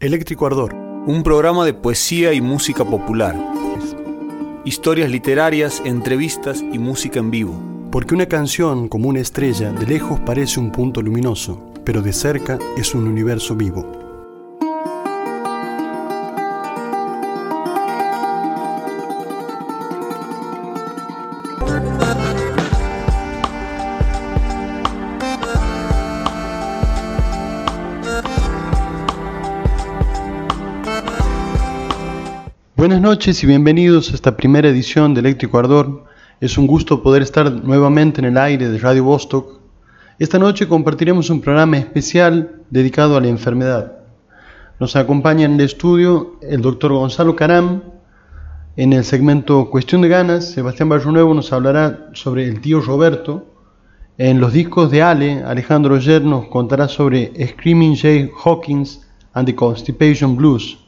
Eléctrico Ardor, un programa de poesía y música popular. Historias literarias, entrevistas y música en vivo. Porque una canción, como una estrella, de lejos parece un punto luminoso, pero de cerca es un universo vivo. Buenas noches y bienvenidos a esta primera edición de Eléctrico Ardor. Es un gusto poder estar nuevamente en el aire de Radio Vostok. Esta noche compartiremos un programa especial dedicado a la enfermedad. Nos acompaña en el estudio el doctor Gonzalo Caram. En el segmento Cuestión de Ganas, Sebastián Nuevo nos hablará sobre el tío Roberto. En los discos de Ale, Alejandro Yer nos contará sobre Screaming Jay Hawkins and the Constipation Blues.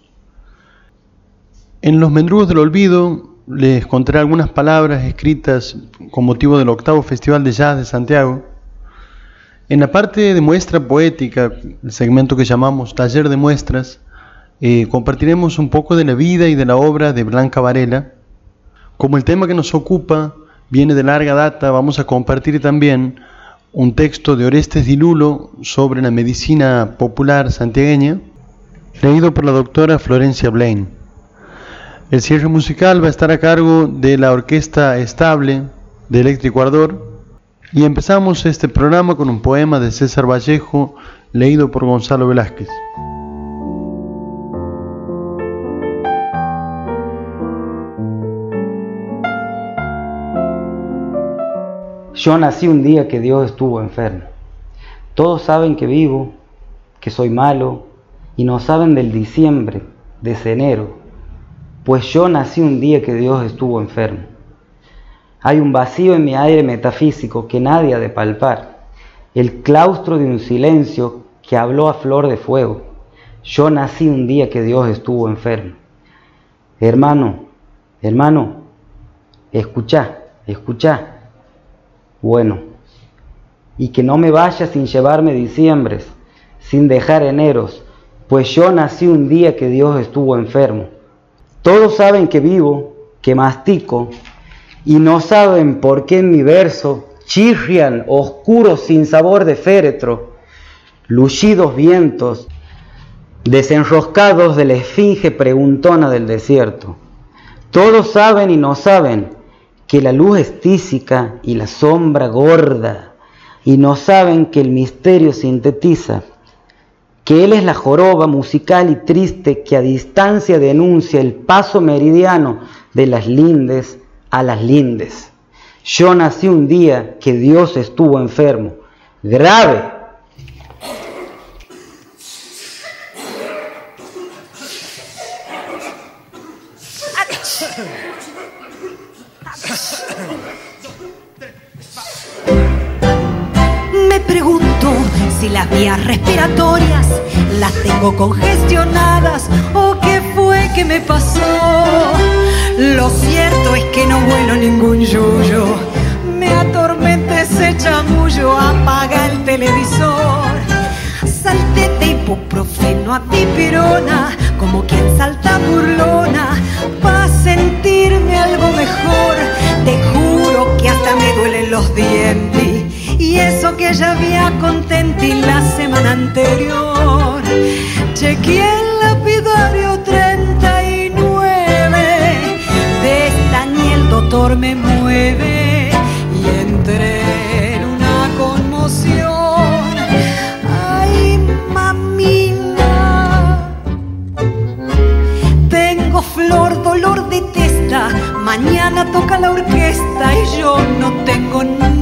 En Los Mendrugos del Olvido les contaré algunas palabras escritas con motivo del octavo Festival de Jazz de Santiago. En la parte de muestra poética, el segmento que llamamos Taller de Muestras, eh, compartiremos un poco de la vida y de la obra de Blanca Varela. Como el tema que nos ocupa viene de larga data, vamos a compartir también un texto de Orestes Dilulo sobre la medicina popular santiagueña, leído por la doctora Florencia Blaine. El cierre musical va a estar a cargo de la Orquesta Estable de Eléctrico Ardor y empezamos este programa con un poema de César Vallejo leído por Gonzalo Velázquez. Yo nací un día que Dios estuvo enfermo. Todos saben que vivo, que soy malo, y no saben del diciembre, de ese enero, pues yo nací un día que Dios estuvo enfermo. Hay un vacío en mi aire metafísico que nadie ha de palpar, el claustro de un silencio que habló a flor de fuego. Yo nací un día que Dios estuvo enfermo. Hermano, hermano, escucha, escucha. Bueno, y que no me vaya sin llevarme diciembres, sin dejar eneros, pues yo nací un día que Dios estuvo enfermo. Todos saben que vivo, que mastico, y no saben por qué en mi verso chirrian oscuros sin sabor de féretro, lucidos vientos, desenroscados de la esfinge preguntona del desierto. Todos saben y no saben que la luz es tísica y la sombra gorda, y no saben que el misterio sintetiza que Él es la joroba musical y triste que a distancia denuncia el paso meridiano de las lindes a las lindes. Yo nací un día que Dios estuvo enfermo, grave. Me pregunto si las vías respiratorias las tengo congestionadas o qué fue que me pasó. Lo cierto es que no vuelo ningún yuyo, me atormenta ese chamullo, apaga el televisor. Salté de ibuprofeno a dipirona, como quien salta burlona, para sentirme algo mejor. Te juro que hasta me duelen los dientes y eso que ya había contenti la semana anterior. Chequeé el lapidario 39, de el doctor me mueve y entré en una conmoción. Ay, mamina, tengo flor, dolor de testa, mañana toca la orquesta y yo no tengo ni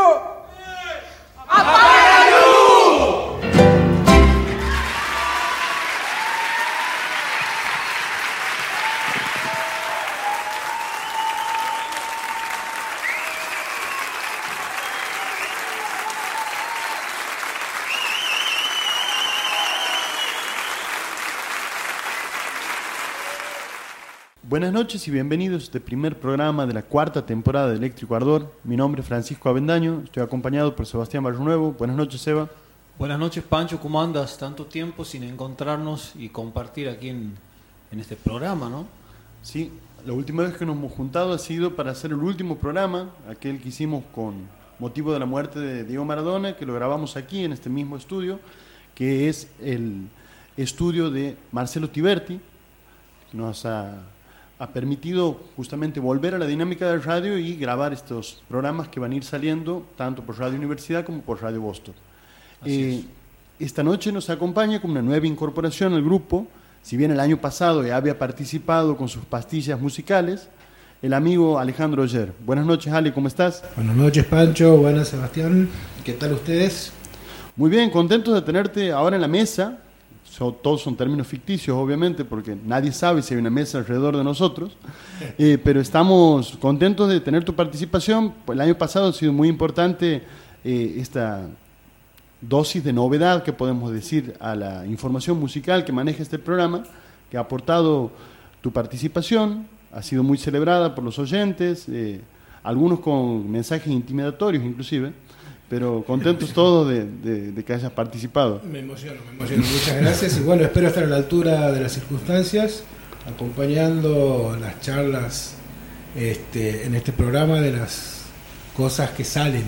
Buenas noches y bienvenidos a este primer programa de la cuarta temporada de Eléctrico Ardor. Mi nombre es Francisco Avendaño, estoy acompañado por Sebastián Nuevo. Buenas noches, Seba. Buenas noches, Pancho. ¿Cómo andas? Tanto tiempo sin encontrarnos y compartir aquí en, este programa, ¿no? Sí, la última vez que nos hemos juntado ha sido para hacer el último programa, aquel que hicimos con motivo de la muerte de Diego Maradona, que lo grabamos aquí en este mismo estudio, que es el estudio de Marcelo Tiberti, que nos ha ha permitido justamente volver a la dinámica del radio y grabar estos programas que van a ir saliendo tanto por Radio Universidad como por Radio Boston. Eh, esta noche nos acompaña con una nueva incorporación al grupo, si bien el año pasado ya había participado con sus pastillas musicales, el amigo Alejandro Oyer. Buenas noches, Ale, ¿cómo estás? Buenas noches, Pancho. Buenas, Sebastián. ¿Qué tal ustedes? Muy bien, contentos de tenerte ahora en la mesa todos son términos ficticios, obviamente, porque nadie sabe si hay una mesa alrededor de nosotros, eh, pero estamos contentos de tener tu participación. El año pasado ha sido muy importante eh, esta dosis de novedad que podemos decir a la información musical que maneja este programa, que ha aportado tu participación, ha sido muy celebrada por los oyentes, eh, algunos con mensajes intimidatorios inclusive pero contentos todos de, que hayas participado. Me emociono, me emociono. Muchas gracias y bueno, espero estar a la altura de las circunstancias, acompañando las charlas este, en este programa de las cosas que salen.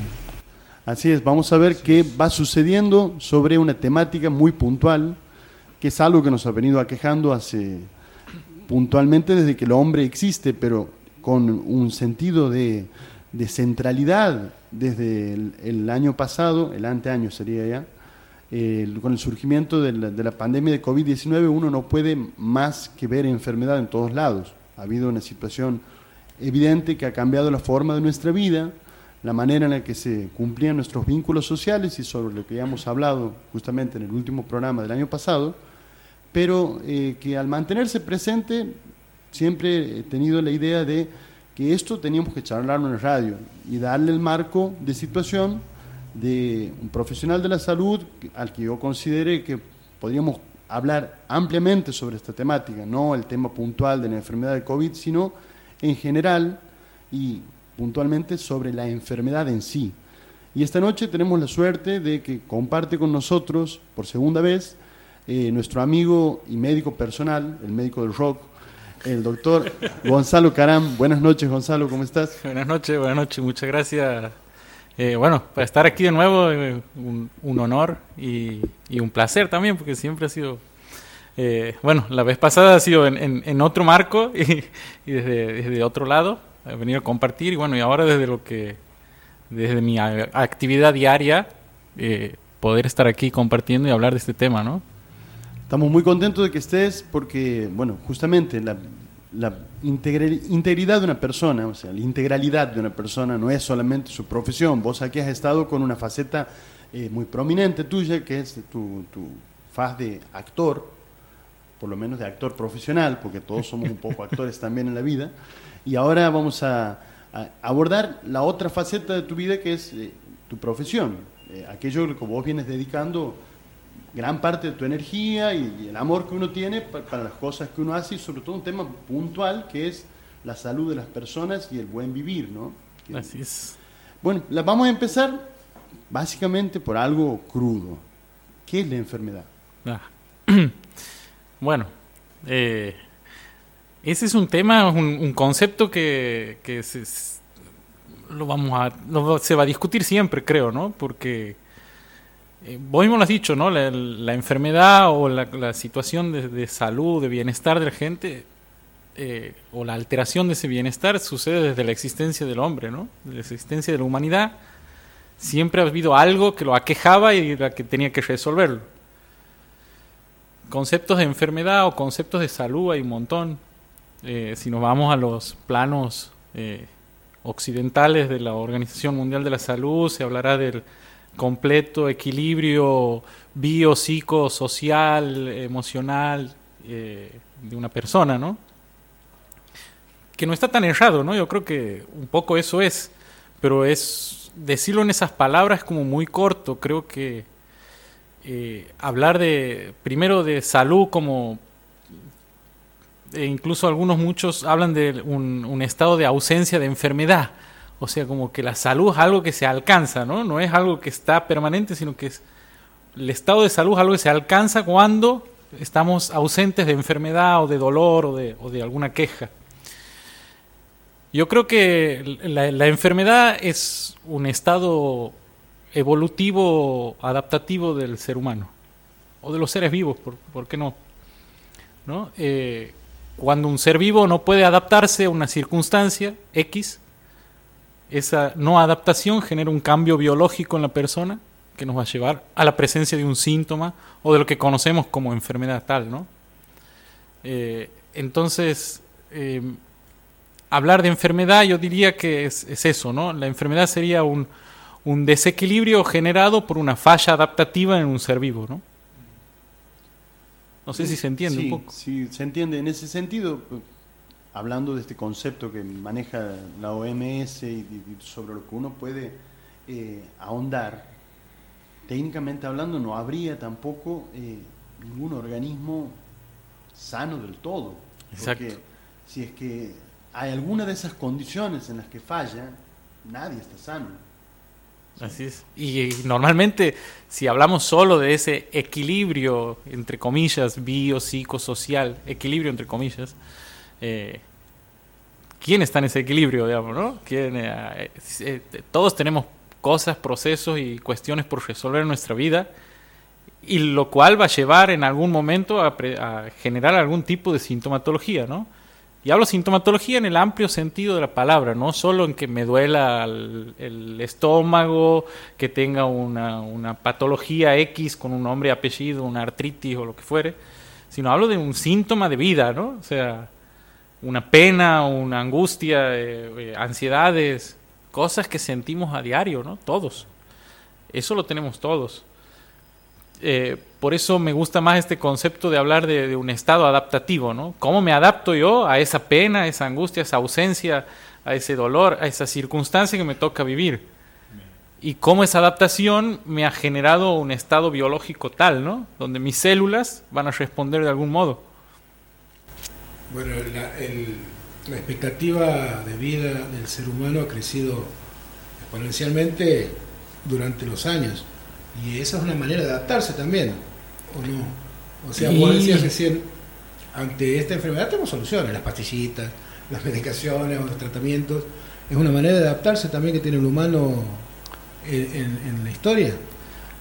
Así es, vamos a ver qué va sucediendo sobre una temática muy puntual, que es algo que nos ha venido aquejando hace puntualmente desde que el hombre existe, pero con un sentido de, de centralidad desde el, año pasado, el anteaño sería ya, con el surgimiento de la, pandemia de COVID-19 uno no puede más que ver enfermedad en todos lados. Ha habido una situación evidente que ha cambiado la forma de nuestra vida, la manera en la que se cumplían nuestros vínculos sociales y sobre lo que ya hemos hablado justamente en el último programa del año pasado, pero eh, que al mantenerse presente siempre he tenido la idea de que esto teníamos que charlarlo en el radio y darle el marco de situación de un profesional de la salud al que yo considere que podríamos hablar ampliamente sobre esta temática, no el tema puntual de la enfermedad de COVID, sino en general y puntualmente sobre la enfermedad en sí. Y esta noche tenemos la suerte de que comparte con nosotros por segunda vez eh, nuestro amigo y médico personal, el médico del rock, el doctor Gonzalo Caram. Buenas noches, Gonzalo, ¿cómo estás? Buenas noches, buenas noches, muchas gracias. Eh, bueno, para estar aquí de nuevo, eh, un, honor y, un placer también, porque siempre ha sido, eh, bueno, la vez pasada ha sido en, otro marco y, desde, otro lado, he venido a compartir y bueno, y ahora desde lo que, desde mi actividad diaria, poder estar aquí compartiendo y hablar de este tema, ¿no? Estamos muy contentos de que estés porque, bueno, justamente la, integridad de una persona, o sea, la integralidad de una persona no es solamente su profesión. Vos aquí has estado con una faceta eh, muy prominente tuya, que es tu, tu faz de actor, por lo menos de actor profesional, porque todos somos un poco actores también en la vida. Y ahora vamos a, abordar la otra faceta de tu vida, que es eh, tu profesión, eh, aquello que vos vienes dedicando gran parte de tu energía y, el amor que uno tiene para, las cosas que uno hace y sobre todo un tema puntual que es la salud de las personas y el buen vivir, ¿no? Así es. Bueno, la vamos a empezar básicamente por algo crudo. ¿Qué es la enfermedad? Ah. bueno, eh, ese es un tema, un, concepto que, se, lo vamos a, se va a discutir siempre, creo, ¿no? Porque eh, vos mismo lo has dicho, ¿no? La, enfermedad o la, situación de, salud, de bienestar de la gente, eh, o la alteración de ese bienestar sucede desde la existencia del hombre, ¿no? De la existencia de la humanidad. Siempre ha habido algo que lo aquejaba y la que tenía que resolverlo. Conceptos de enfermedad o conceptos de salud hay un montón. Eh, si nos vamos a los planos occidentales de la Organización Mundial de la Salud, se hablará del completo equilibrio bio, psico, social, emocional eh, de una persona, ¿no? Que no está tan errado, ¿no? Yo creo que un poco eso es, pero es decirlo en esas palabras como muy corto. Creo que eh, hablar de primero de salud como e incluso algunos muchos hablan de un estado de ausencia de enfermedad o sea, como que la salud es algo que se alcanza, ¿no? No es algo que está permanente, sino que el estado de salud es algo que se alcanza cuando estamos ausentes de enfermedad o de dolor o de, alguna queja. Yo creo que la, enfermedad es un estado evolutivo, adaptativo del ser humano, o de los seres vivos, ¿por, qué no? ¿No? Eh, cuando un ser vivo no puede adaptarse a una circunstancia X, esa no adaptación genera un cambio biológico en la persona que nos va a llevar a la presencia de un síntoma o de lo que conocemos como enfermedad tal, ¿no? Eh, entonces, em, hablar de enfermedad yo diría que es, eso, ¿no? La enfermedad sería un, desequilibrio generado por una falla adaptativa en un ser vivo, ¿no? No sé si se entiende un poco. Sí, se entiende. En ese sentido, hablando de este concepto que maneja la OMS y, sobre lo que uno puede eh, ahondar, técnicamente hablando no habría tampoco eh, ningún organismo sano del todo. Exacto. Porque si es que hay alguna de esas condiciones en las que falla, nadie está sano. Así es. Y, normalmente, si hablamos solo de ese equilibrio, entre comillas, bio, social, equilibrio entre comillas, eh, quién está en ese equilibrio, digamos, ¿no? Eh, eh, todos tenemos cosas, procesos y cuestiones por resolver en nuestra vida, y lo cual va a llevar en algún momento a, generar algún tipo de sintomatología, ¿no? Y hablo sintomatología en el amplio sentido de la palabra, no solo en que me duela el, estómago, que tenga una, una, patología X con un nombre apellido, una artritis o lo que fuere, sino hablo de un síntoma de vida, ¿no? O sea, una pena, una angustia, eh, eh, ansiedades, cosas que sentimos a diario, ¿no? Todos. Eso lo tenemos todos. Eh, por eso me gusta más este concepto de hablar de, un estado adaptativo, ¿no? ¿Cómo me adapto yo a esa pena, a esa angustia, a esa ausencia, a ese dolor, a esa circunstancia que me toca vivir? Y cómo esa adaptación me ha generado un estado biológico tal, ¿no? Donde mis células van a responder de algún modo. Bueno, la, expectativa de vida del ser humano ha crecido exponencialmente durante los años. Y esa es una manera de adaptarse también, ¿o no? O sea, vos decías recién, ante esta enfermedad tenemos soluciones, las pastillitas, las medicaciones los tratamientos. Es una manera de adaptarse también que tiene el humano en la historia.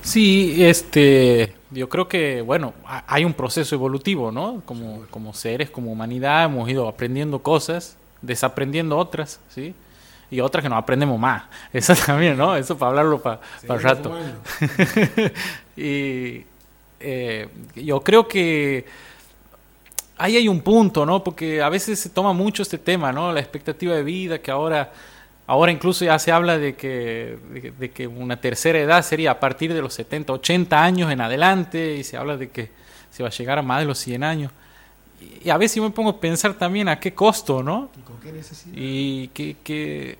Sí, este, yo creo que, bueno, hay un proceso evolutivo, ¿no? Como, como seres, como humanidad, hemos ido aprendiendo cosas, desaprendiendo otras, ¿sí? Y otras que nos aprendemos más. Eso también, ¿no? Eso para hablarlo para el rato. y eh, yo creo que ahí hay un punto, ¿no? Porque a veces se toma mucho este tema, ¿no? La expectativa de vida, que ahora Ahora incluso ya se habla de que, de, que una tercera edad sería a partir de los 70, 80 años en adelante y se habla de que se va a llegar a más de los 100 años. Y a veces yo me pongo a pensar también a qué costo, ¿no? ¿Y con qué necesidad? Y qué,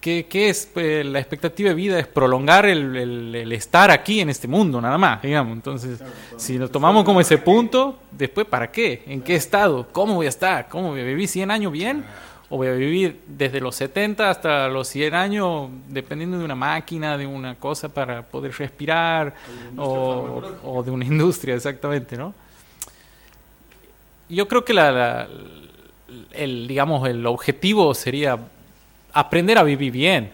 qué, es pues, la expectativa de vida, es prolongar el, el, estar aquí en este mundo, nada más, digamos. Entonces, si lo tomamos como ese punto, después, ¿para qué? ¿En qué estado? ¿Cómo voy a estar? ¿Cómo voy a vivir 100 años bien? O voy a vivir desde los 70 hasta los 100 años dependiendo de una máquina, de una cosa para poder respirar o, de una industria, exactamente, ¿no? Yo creo que la, el, digamos, el objetivo sería aprender a vivir bien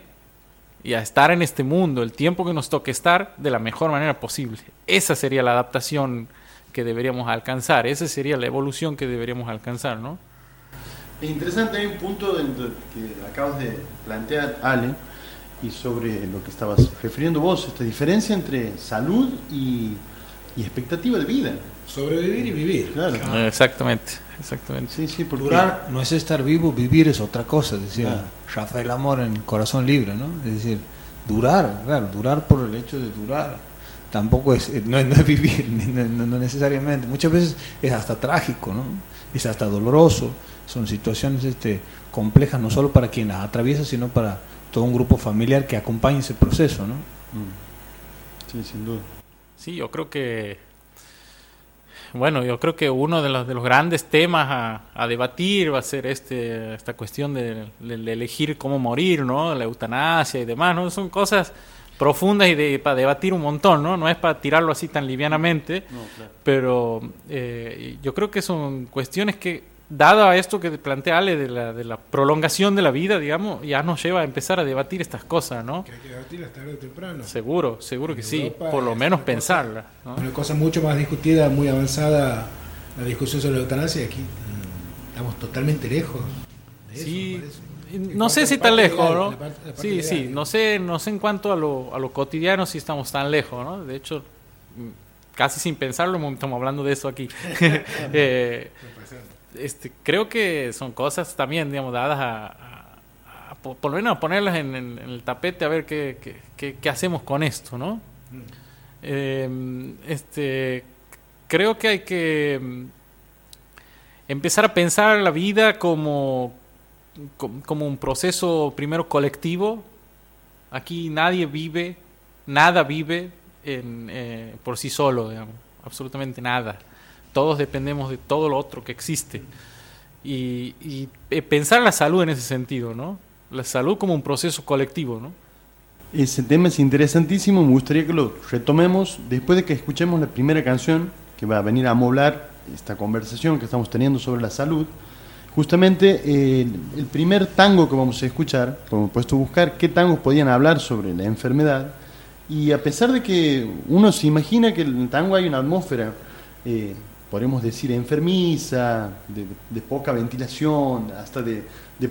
y a estar en este mundo el tiempo que nos toque estar de la mejor manera posible. Esa sería la adaptación que deberíamos alcanzar, esa sería la evolución que deberíamos alcanzar, ¿no? Es interesante, hay un punto que acabas de plantear, Ale, y sobre lo que estabas refiriendo vos, esta diferencia entre salud y, expectativa de vida. Sobrevivir y vivir. Claro. Exactamente, exactamente. Sí, sí, porque durar no es estar vivo, vivir es otra cosa, decía Rafael Amor en Corazón Libre, ¿no? Es decir, durar, claro, durar por el hecho de durar. Tampoco es, no, es vivir, no, necesariamente. Muchas veces es hasta trágico, ¿no? Es hasta doloroso. Son situaciones este, complejas no solo para quien las atraviesa, sino para todo un grupo familiar que acompañe ese proceso, ¿no? Mm. Sí, sin duda. Sí, yo creo que, bueno, yo creo que uno de los, de los grandes temas a, debatir va a ser este, esta cuestión de, elegir cómo morir, ¿no? La eutanasia y demás, ¿no? Son cosas profundas y de, para debatir un montón, ¿no? No es para tirarlo así tan livianamente, pero eh, yo creo que son cuestiones que dado a esto que plantea Ale de la, de la prolongación de la vida, digamos, ya nos lleva a empezar a debatir estas cosas, ¿no? Que hay que debatirlas tarde o temprano. Seguro, seguro que sí, por lo menos pensarla. Una cosa mucho más discutida, muy avanzada, la discusión sobre la eutanasia, y aquí mm, estamos totalmente lejos. De sí, no sé si tan lejos, ¿no? sí, sí, no sé, no sé en cuanto a lo, a lo cotidiano si estamos tan lejos, ¿no? De hecho, mm, casi sin pensarlo estamos hablando de eso aquí. eh, este, creo que son cosas también, digamos, dadas a, por, lo menos ponerlas en, el tapete a ver qué, qué, hacemos con esto, ¿no? Eh, este, creo que hay que mm, empezar a pensar la vida como, como un proceso primero colectivo. Aquí nadie vive, nada vive en, eh, por sí solo, digamos, absolutamente nada todos dependemos de todo lo otro que existe. Y, eh, pensar la salud en ese sentido, ¿no? La salud como un proceso colectivo, ¿no? Ese tema es interesantísimo, me gustaría que lo retomemos después de que escuchemos la primera canción que va a venir a amoblar esta conversación que estamos teniendo sobre la salud. Justamente eh, el primer tango que vamos a escuchar, hemos puesto a buscar qué tangos podían hablar sobre la enfermedad, y a pesar de que uno se imagina que en el tango hay una atmósfera eh, podemos decir, enfermiza, de, poca ventilación, hasta de,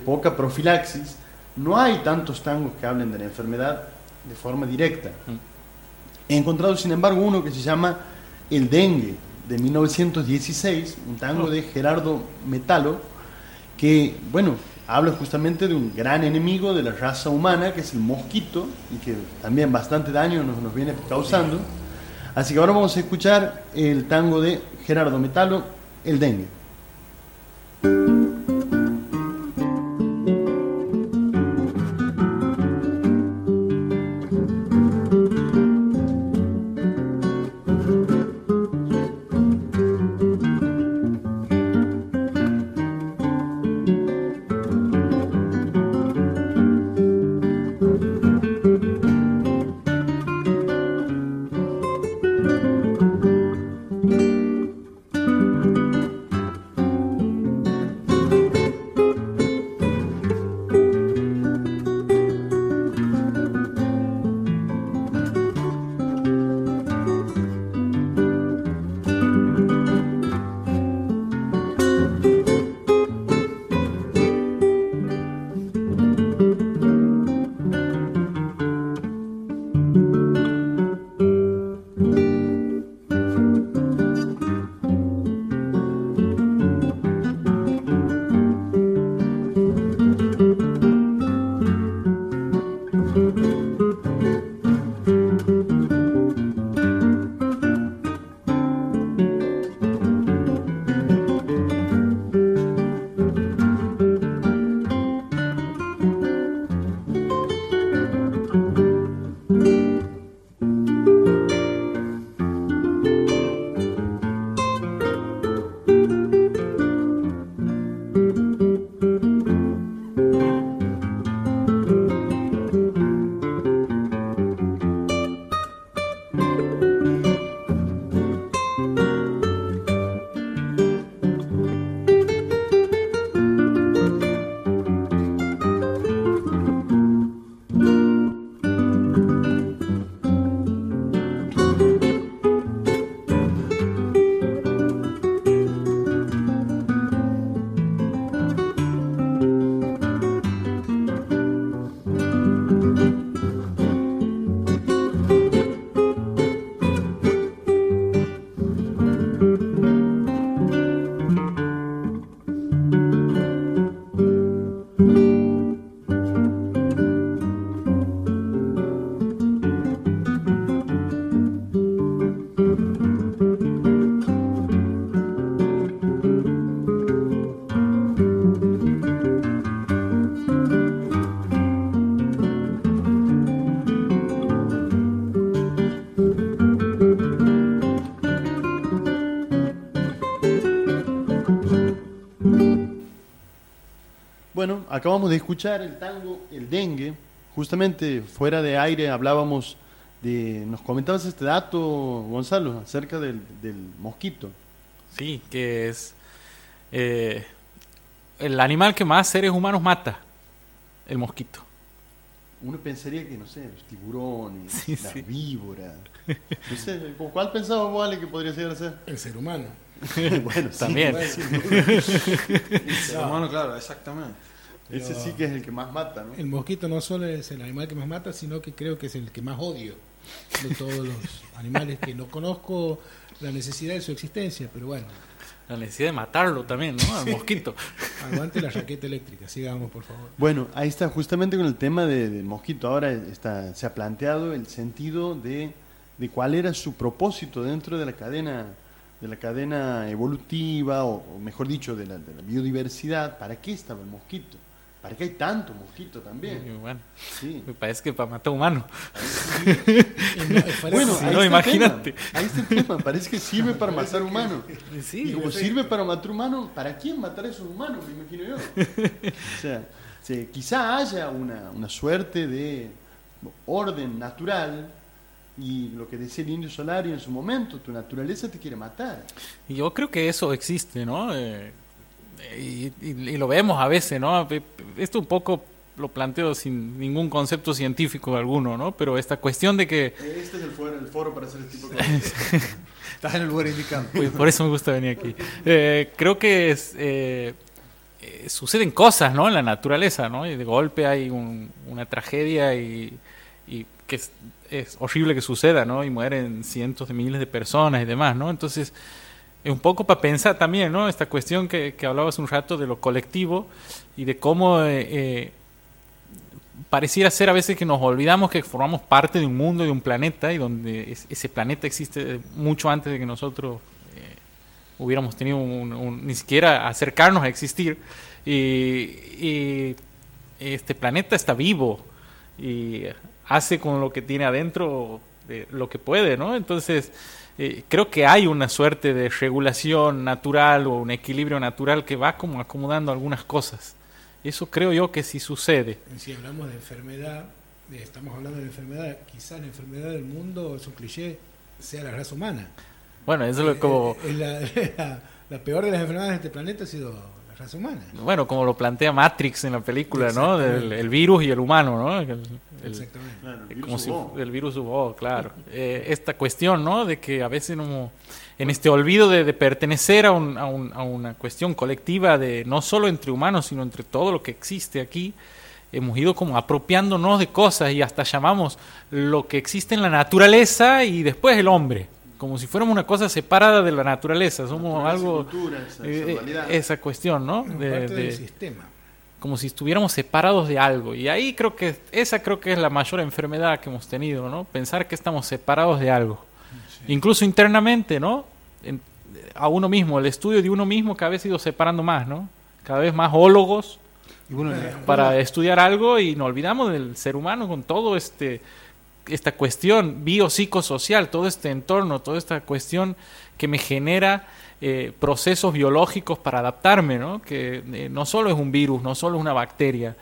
poca profilaxis, no hay tantos tangos que hablen de la enfermedad de forma directa. Mm. He encontrado, sin embargo, uno que se llama El dengue, de 1916, un tango de Gerardo Metalo, que, bueno, habla justamente de un gran enemigo de la raza humana, que es el mosquito, y que también bastante daño nos, nos viene causando. Así que ahora vamos a escuchar el tango de Gerardo Metalo, El Dengue. Acabamos de escuchar el tango El Dengue. Justamente fuera de aire hablábamos de... Nos comentabas este dato, Gonzalo, acerca del, del mosquito. Sí, que es eh, el animal que más seres humanos mata, el mosquito. Uno pensaría que, no sé, los tiburones, Sí, las sí. víboras. No sé, ¿con ¿cuál pensabas vos, Ale, que podría ser? El ser humano. bueno, sí, También. El ser humano, claro, exactamente. Ese sí que es el que más mata, ¿no? El mosquito no solo es el animal que más mata, sino que creo que es el que más odio de todos los animales que no conozco la necesidad de su existencia, pero bueno, La necesidad de matarlo también, ¿no? Al mosquito. aguante la raqueta eléctrica, sigamos por favor. Bueno, ahí está justamente con el tema de- del mosquito. Ahora está, se ha planteado el sentido de, de cuál era su propósito dentro de la cadena de la cadena evolutiva o, o mejor dicho de la, de la biodiversidad. ¿Para qué estaba el mosquito? ¿Para qué hay tanto mosquito Y también? bueno, Sí. me parece que para matar humanos. Y no, fuera- Bueno, Si ahí no, está el imagínate. tema. Ahí está el tema. Parece que sirve para matar humanos. Sí, y como sirve para matar humanos, ¿para quién matar a esos humanos? Me imagino yo. O sea, se- quizá haya una, una suerte de orden natural y lo que decía el indio Solario en su momento, tu naturaleza te quiere matar. Y yo creo que eso existe, ¿no? Eh, y, y- y lo vemos a veces, ¿no? Esto un poco lo planteo sin ningún concepto científico alguno, ¿no? Pero esta cuestión de que, Este es el foro, el foro para hacer este tipo de cosas. Estás en el lugar indicado. pues, por eso me gusta venir aquí, Eh, creo que es, eh, eh, suceden cosas, ¿no? En la naturaleza, ¿no? Y de golpe hay un- una tragedia y, y que es, es horrible que suceda, ¿no? Y mueren cientos de miles de personas y demás, ¿no? Entonces, es un poco para pensar también, ¿no? Esta cuestión que, que hablabas un rato de lo colectivo y de cómo eh, eh, pareciera ser a veces que nos olvidamos que formamos parte de un mundo, de un planeta, y donde es- ese planeta existe mucho antes de que nosotros eh, hubiéramos tenido un- ni siquiera acercarnos a existir. Y, y este planeta está vivo y hace con lo que tiene adentro eh, lo que puede, ¿no? Entonces, eh, creo que hay una suerte de regulación natural o un equilibrio natural que va como acomodando algunas cosas. Eso creo yo que sí sucede. Si hablamos de enfermedad, de- estamos hablando de enfermedad, quizás la enfermedad del mundo, es un cliché, sea la raza humana. Bueno, eso es lo- como, Eh, eh, la, la- la peor de las enfermedades de este planeta ha sido raza humana. bueno, como lo plantea Matrix en la película, ¿no? El, el virus y el humano, ¿no? El- el- Exactamente. Claro, el Eh, virus como si hubo. el virus hubo, claro. Eh, esta cuestión, ¿no? De que a veces no, en este olvido de, de pertenecer a, un- a un- a una cuestión colectiva de no solo entre humanos, sino entre todo lo que existe aquí, hemos ido como apropiándonos de cosas y hasta llamamos lo que existe en la naturaleza y después el hombre, como si fuéramos una cosa separada de la naturaleza, somos Naturaleza algo... cultura, esa- esa eh, dualidad. esa cuestión, ¿no? De- parte de- del sistema. como si estuviéramos separados de algo. Y ahí creo que esa creo que es la mayor enfermedad que hemos tenido, ¿no? Pensar que estamos separados de algo. Incluso internamente, ¿no? En- a uno mismo, el estudio de uno mismo cada vez ha ido separando más, ¿no? Cada vez más ólogos Y bueno, para estudiar algo y nos olvidamos del ser humano con todo este esta cuestión biopsicosocial, todo este entorno, toda esta cuestión que me genera eh, procesos biológicos para adaptarme, ¿no? Que eh, no solo es un virus, no solo es una bacteria.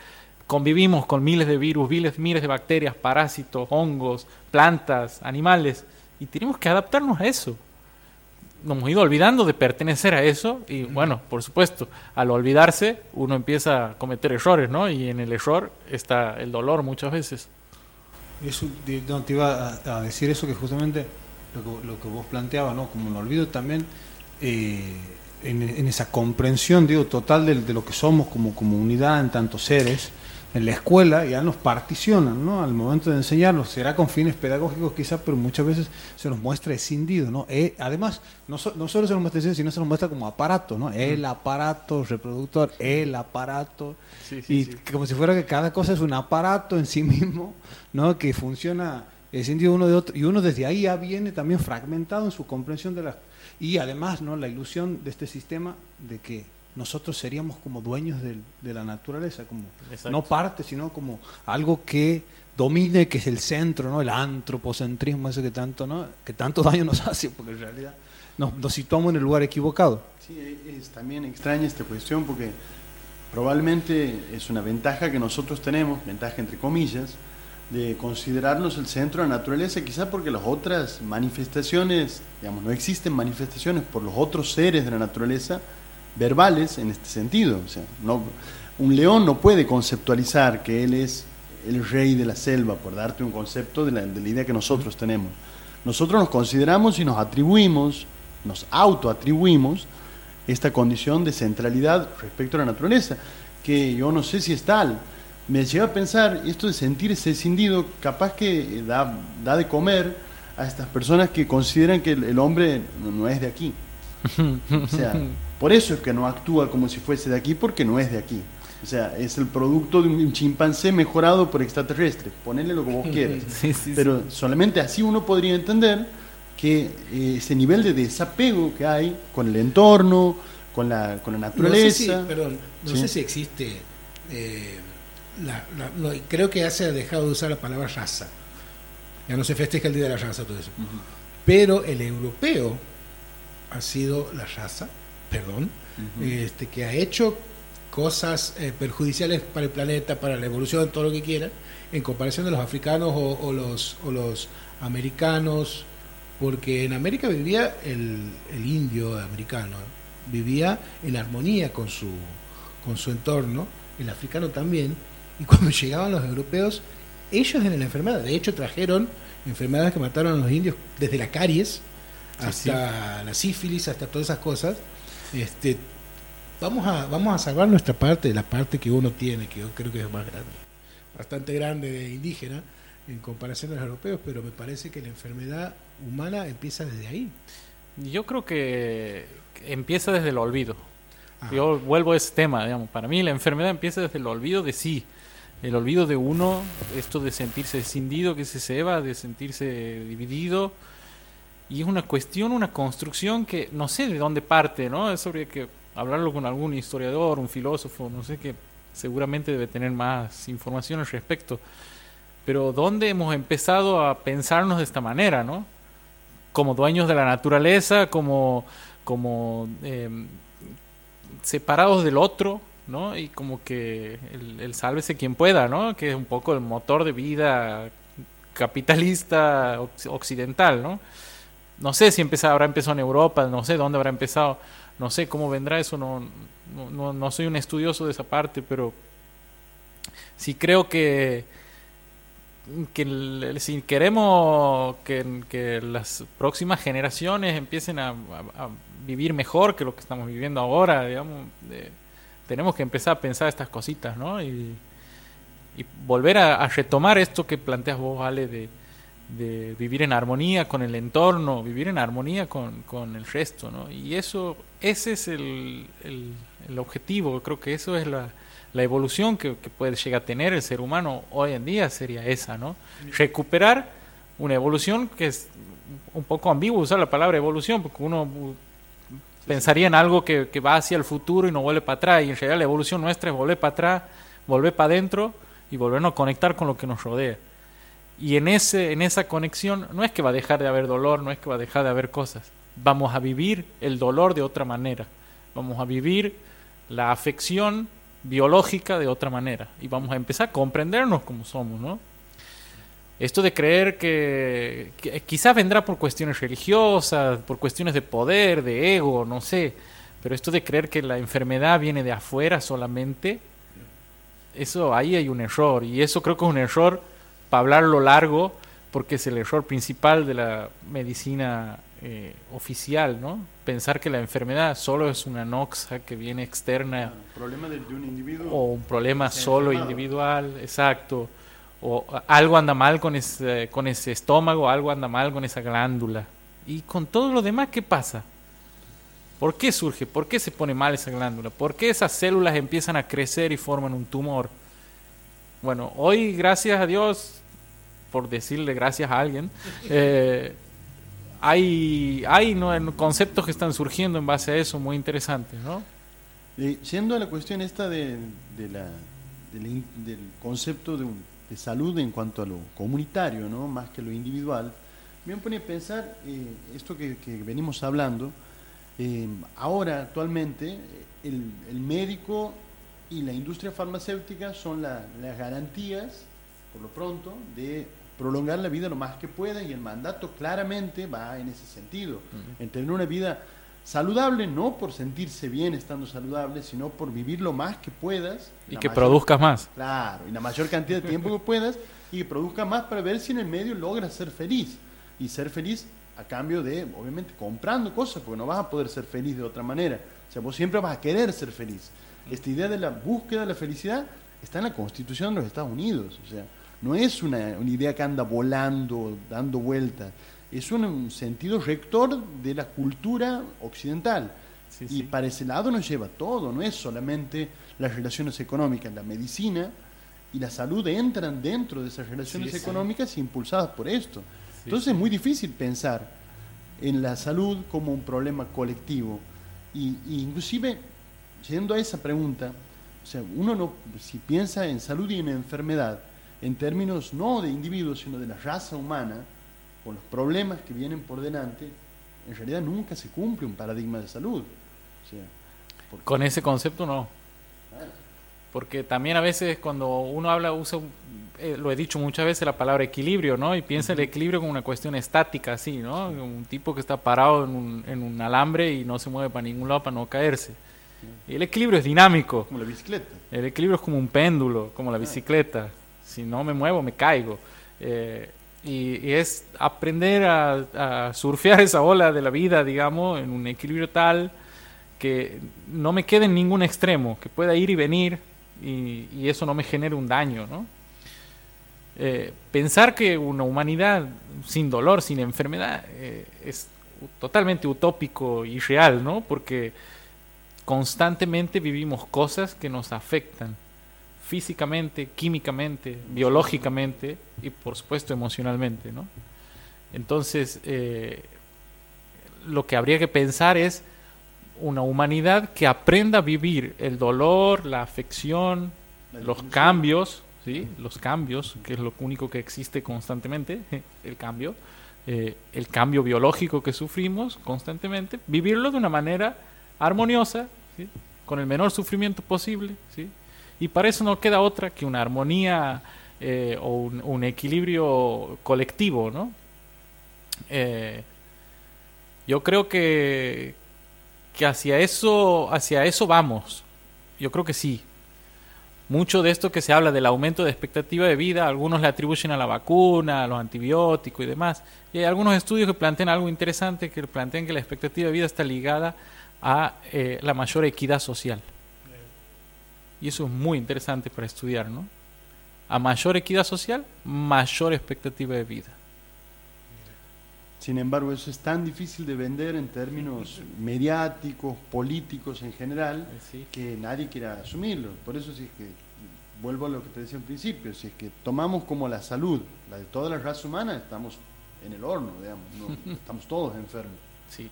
Convivimos con miles de virus, miles, miles de bacterias, parásitos, hongos, plantas, animales, y tenemos que adaptarnos a eso nos hemos ido olvidando de pertenecer a eso y bueno, por supuesto, al olvidarse uno empieza a cometer errores, ¿no? Y en el error está el dolor muchas veces. Eso, te iba a, decir eso que justamente lo que, lo que vos planteabas, ¿no? Como un olvido también eh, en, en esa comprensión, digo, total de, de lo que somos como comunidad en tantos seres. En la escuela ya nos particionan, ¿no? Al momento de enseñarnos, será con fines pedagógicos quizás, pero muchas veces se nos muestra escindido, ¿no? Eh, además, no, so- no solo se nos muestra escindido, sino se nos muestra como aparato, ¿no? El aparato reproductor, el aparato y como si fuera que cada cosa es un aparato en sí mismo, ¿no? Que funciona escindido uno de otro y uno desde ahí ya viene también fragmentado en su comprensión de las y además, ¿no? La ilusión de este sistema de que nosotros seríamos como dueños del- de la naturaleza, como Exacto. no parte, sino como algo que domine, que es el centro, ¿no? El antropocentrismo ese que tanto, ¿no? Que tanto daño nos hace, porque en realidad nos, nos situamos en el lugar equivocado. Sí, es también extraña esta cuestión porque probablemente es una ventaja que nosotros tenemos, ventaja entre comillas, de considerarnos el centro de la naturaleza, quizás porque las otras manifestaciones, digamos, no existen manifestaciones por los otros seres de la naturaleza verbales en este sentido. O sea, no, un león no puede conceptualizar que él es el rey de la selva, por darte un concepto de la, de la idea que nosotros tenemos. Nosotros nos consideramos y nos atribuimos, nos autoatribuimos esta condición de centralidad respecto a la naturaleza, que yo no sé si es tal. Me lleva a pensar, esto de sentirse escindido, capaz que da, da de comer a estas personas que consideran que el, el hombre no, no es de aquí. O sea, por eso es que no actúa como si fuese de aquí, porque no es de aquí. O sea, es el producto de un chimpancé mejorado por extraterrestres. Ponele lo que vos quieras. Sí, sí, Pero solamente así uno podría entender que eh, ese nivel de desapego que hay con el entorno, con la, con la No sé naturaleza. si, perdón, no Sí. sé si existe. eh, la- la- no, creo que ya se ha dejado de usar la palabra raza. Ya no se festeja el día de la raza, todo eso. Pero el europeo ha sido la raza, perdón, este, que ha hecho cosas eh, perjudiciales para el planeta, para la evolución, todo lo que quiera, en comparación de los africanos o, o los, o los americanos, porque en América vivía el, el indio americano, vivía en armonía con su, con su entorno, el africano también, y cuando llegaban los europeos, ellos eran la enfermedad, de hecho trajeron enfermedades que mataron a los indios, desde la caries hasta la sífilis, hasta todas esas cosas. Este, vamos a, vamos a salvar nuestra parte, la parte que uno tiene, que yo creo que es más grande, bastante grande de indígena en comparación a los europeos, pero me parece que la enfermedad humana empieza desde ahí. Yo creo que empieza desde el olvido. Ah. Yo vuelvo a ese tema, digamos. Para mí la enfermedad empieza desde el olvido de sí. El olvido de uno, esto de sentirse escindido, que se ceba, de sentirse dividido. Y es una cuestión, una construcción que no sé de dónde parte, ¿no? Eso habría que hablarlo con algún historiador, un filósofo, no sé, que seguramente debe tener más información al respecto. Pero ¿dónde hemos empezado a pensarnos de esta manera, ¿no? Como dueños de la naturaleza, como, como eh, separados del otro, ¿no? Y como que el, el sálvese quien pueda, ¿no? Que es un poco el motor de vida capitalista oc- occidental, ¿no? No sé si empezó, habrá empezado en Europa, no sé dónde habrá empezado, no sé cómo vendrá eso, no, no, no, soy un estudioso de esa parte, pero sí creo que, que si queremos que, que las próximas generaciones empiecen a, vivir mejor que lo que estamos viviendo ahora, digamos, tenemos que empezar a pensar estas cositas, ¿no? Y, volver a, a retomar esto que planteas vos, Ale, de, de vivir en armonía con el entorno, vivir en armonía con, con el resto, ¿no? Y eso, ese es el, el, el objetivo, creo que eso es la, la evolución que, que puede llegar a tener el ser humano hoy en día sería esa, ¿no? Recuperar una evolución que es un poco ambiguo usar la palabra evolución, porque uno pensaría en algo que, que va hacia el futuro y no vuelve para atrás, y en realidad la evolución nuestra es volver para atrás, volver para adentro y volvernos a conectar con lo que nos rodea. Y en, ese, en esa conexión no es que va a dejar de haber dolor, no es que va a dejar de haber cosas. Vamos a vivir el dolor de otra manera. Vamos a vivir la afección biológica de otra manera. Y vamos a empezar a comprendernos como somos, ¿no? Esto de creer que, que quizás vendrá por cuestiones religiosas, por cuestiones de poder, de ego, no sé. Pero esto de creer que la enfermedad viene de afuera solamente, eso ahí hay un error. Y eso creo que es un error para hablarlo largo, porque es el error principal de la medicina eh, oficial, ¿no? Pensar que la enfermedad solo es una noxa que viene externa problema de, de un individuo. o un problema solo enfermado. individual, exacto. O algo anda mal con ese, con ese estómago, algo anda mal con esa glándula. Y con todo lo demás, ¿qué pasa? ¿Por qué surge? ¿Por qué se pone mal esa glándula? ¿Por qué esas células empiezan a crecer y forman un tumor? Bueno, hoy, gracias a Dios, por decirle gracias a alguien, eh, hay, hay ¿no? conceptos que están surgiendo en base a eso muy interesantes, ¿no? Eh, yendo a la cuestión esta de, la, de la del concepto de, salud en cuanto a lo comunitario, ¿no? más que lo individual, me pone a pensar eh, esto que, venimos hablando. eh, ahora, actualmente, el, el médico Y la industria farmacéutica son las garantías, por lo pronto, de prolongar la vida lo más que pueda y el mandato claramente va en ese sentido, en tener una vida saludable, no por sentirse bien estando saludable, sino por vivir lo más que puedas. Y que produzcas más. Claro, y la mayor cantidad de tiempo que puedas y que produzcas más para ver si en el medio logras ser feliz. Y ser feliz a cambio de, obviamente, comprando cosas, porque no vas a poder ser feliz de otra manera. O sea, vos siempre vas a querer ser feliz. Esta idea de la búsqueda de la felicidad está en la Constitución de los Estados Unidos. O sea, no es una, idea que anda volando, dando vueltas. Es un, sentido rector de la cultura occidental. y para ese lado nos lleva todo, no es solamente las relaciones económicas, la medicina y la salud entran dentro de esas relaciones económicas impulsadas por esto. Entonces es muy difícil pensar en la salud como un problema colectivo. Y, y inclusive, yendo a esa pregunta, o sea, uno no, si piensa en salud y en enfermedad, en términos no de individuos, sino de la raza humana, con los problemas que vienen por delante, en realidad nunca se cumple un paradigma de salud. Con ese concepto no. Porque también a veces cuando uno habla, usa, eh, lo he dicho muchas veces, la palabra equilibrio, ¿no? Y piensa el equilibrio como una cuestión estática, así, ¿no? Un tipo que está parado en un, en un alambre y no se mueve para ningún lado para no caerse. Y el equilibrio es dinámico. Como la bicicleta. El equilibrio es como un péndulo, como la bicicleta si no me muevo me caigo. Eh, y, es aprender a, surfear esa ola de la vida, digamos, en un equilibrio tal que no me quede en ningún extremo, que pueda ir y venir y, eso no me genere un daño, ¿no? Eh, pensar que una humanidad sin dolor, sin enfermedad, eh, es totalmente utópico y real, ¿no? Porque constantemente vivimos cosas que nos afectan físicamente, químicamente, biológicamente y por supuesto emocionalmente. ¿no? Entonces, eh, lo que habría que pensar es una humanidad que aprenda a vivir el dolor, la afección, los cambios, ¿sí? los cambios, que es lo único que existe constantemente, el cambio, eh, el cambio biológico que sufrimos constantemente, vivirlo de una manera armoniosa, con el menor sufrimiento posible, ¿sí? Y para eso no queda otra que una armonía eh, o un, equilibrio colectivo, ¿no? Eh, yo creo que, que hacia eso, hacia eso vamos. Yo creo que sí. Mucho de esto que se habla del aumento de expectativa de vida, algunos le atribuyen a la vacuna, a los antibióticos y demás. Y hay algunos estudios que plantean algo interesante, que plantean que la expectativa de vida está ligada a eh, la mayor equidad social. Y eso es muy interesante para estudiar, ¿no? A mayor equidad social, mayor expectativa de vida. Sin embargo, eso es tan difícil de vender en términos mediáticos, políticos en general, que nadie quiere asumirlo. Por eso, si es que, vuelvo a lo que te decía al principio, si es que tomamos como la salud, la de toda la raza humana, estamos en el horno, digamos, estamos todos enfermos. Sí.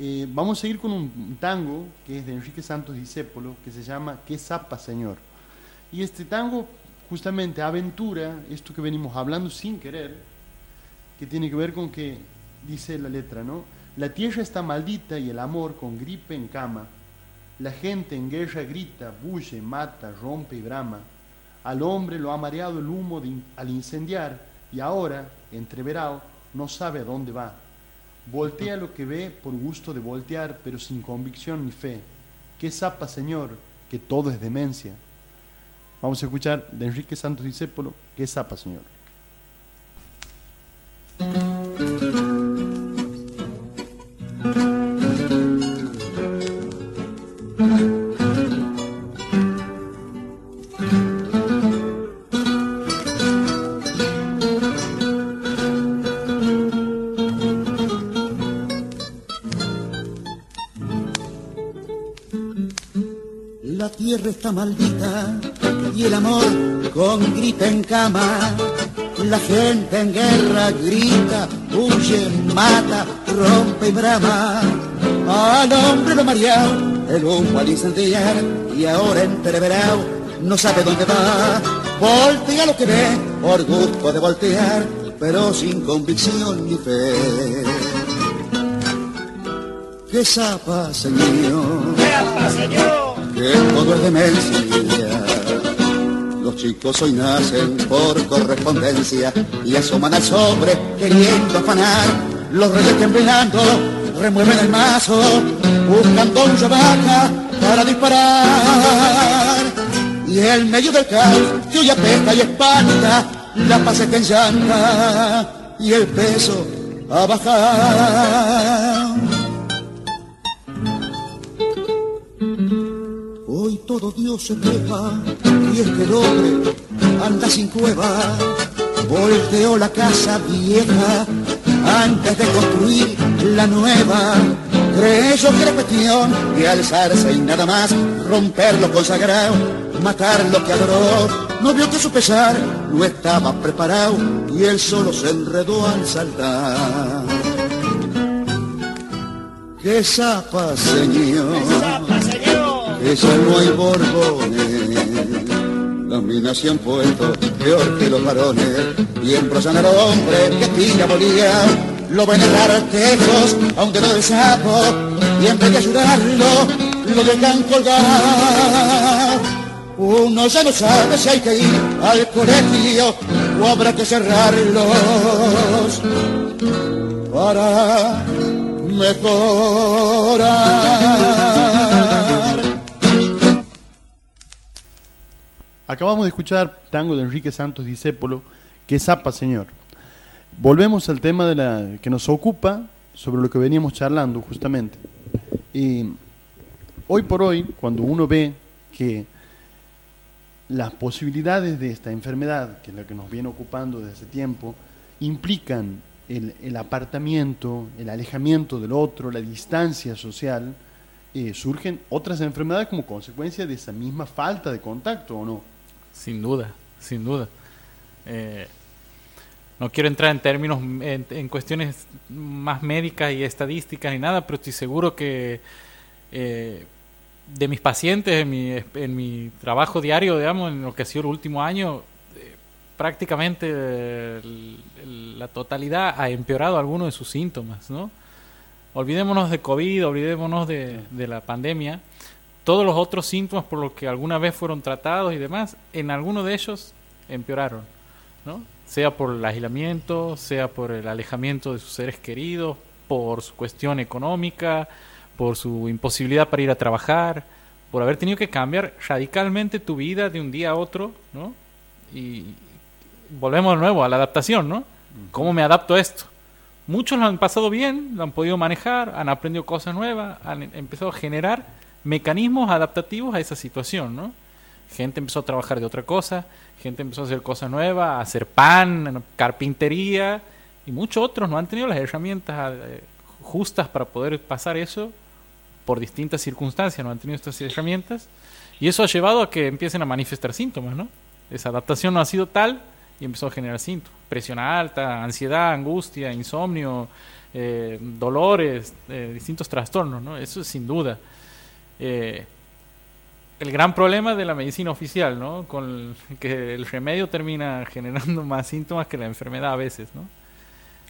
Eh, vamos a seguir con un tango que es de Enrique Santos Discépolo, que se llama ¿Qué zapa, Señor? Y este tango justamente aventura esto que venimos hablando sin querer, que tiene que ver con que, dice la letra, ¿no? La tierra está maldita y el amor con gripe en cama. La gente en guerra grita, bulle, mata, rompe y brama. Al hombre lo ha mareado el humo al incendiar y ahora, entreverado, no sabe a dónde va Voltea lo que ve por gusto de voltear, pero sin convicción ni fe. ¿Qué zapa, Señor? Que todo es demencia. Vamos a escuchar de Enrique Santos Discépolo, ¿qué zapa, Señor? Maldita y el amor con grita en cama. La gente en guerra grita, huye, mata, rompe y brama. Al hombre lo mareado, el humo al incendiar y ahora entreverado no sabe dónde va. Voltea lo que ve por gusto de voltear, pero sin convicción ni fe. ¿Qué zapa, señor? ¿Qué zapa, señor? Que todo es demencia. Los chicos hoy nacen por correspondencia y asoman al sobre queriendo afanar. Los reyes temblando remueven el mazo, buscando un vaca para disparar. Y en medio del caos que hoy apesta y espanta, la paz en llanta y el peso a bajar. Dios se queja y es que el hombre anda sin cueva. Volteó la casa vieja antes de construir la nueva. Creyó que era cuestión de alzarse y nada más, romper lo consagrado, matar lo que adoró. No vio que su pesar no estaba preparado y él solo se enredó al saltar. ¡Qué zapa, señor! ¡Qué ya no hay borbones! Las minas se han puesto peor que los varones, bien prosan al hombre que pilla bolía, lo ven a tejos a un dedo del sapo, y en vez de ayudarlo, lo dejan colgar. Uno ya no sabe si hay que ir al colegio o habrá que cerrarlos para mejorar. Acabamos de escuchar tango de Enrique Santos Discépolo, que zapa, señor. Volvemos al tema de la que nos ocupa, sobre lo que veníamos charlando justamente. Y hoy por hoy, cuando uno ve que las posibilidades de esta enfermedad, que es la que nos viene ocupando desde hace tiempo, implican el, apartamiento, el alejamiento del otro, la distancia social, eh, surgen otras enfermedades como consecuencia de esa misma falta de contacto, ¿o no? Sin duda, sin duda. Eh, no quiero entrar en términos, en, en, cuestiones más médicas y estadísticas ni nada, pero estoy seguro que eh, de mis pacientes, en mi, en mi trabajo diario, digamos, en lo que ha sido el último año, eh, prácticamente el, el, la totalidad ha empeorado algunos de sus síntomas, ¿no? Olvidémonos de COVID, olvidémonos de, de la pandemia, todos los otros síntomas por los que alguna vez fueron tratados y demás, en alguno de ellos empeoraron, ¿no? Sea por el aislamiento, sea por el alejamiento de sus seres queridos, por su cuestión económica, por su imposibilidad para ir a trabajar, por haber tenido que cambiar radicalmente tu vida de un día a otro, ¿no? Y volvemos de nuevo a la adaptación, ¿no? ¿Cómo me adapto a esto? Muchos lo han pasado bien, lo han podido manejar, han aprendido cosas nuevas, han empezado a generar mecanismos adaptativos a esa situación, ¿no? Gente empezó a trabajar de otra cosa, gente empezó a hacer cosas nuevas, a hacer pan, carpintería, y muchos otros no han tenido las herramientas eh, justas para poder pasar eso por distintas circunstancias, no han tenido estas herramientas, y eso ha llevado a que empiecen a manifestar síntomas, ¿no? Esa adaptación no ha sido tal y empezó a generar síntomas. Presión alta, ansiedad, angustia, insomnio, eh, dolores, eh, distintos trastornos, ¿no? Eso sin duda. Eh, el gran problema de la medicina oficial, ¿no? Con el, que el remedio termina generando más síntomas que la enfermedad a veces, ¿no?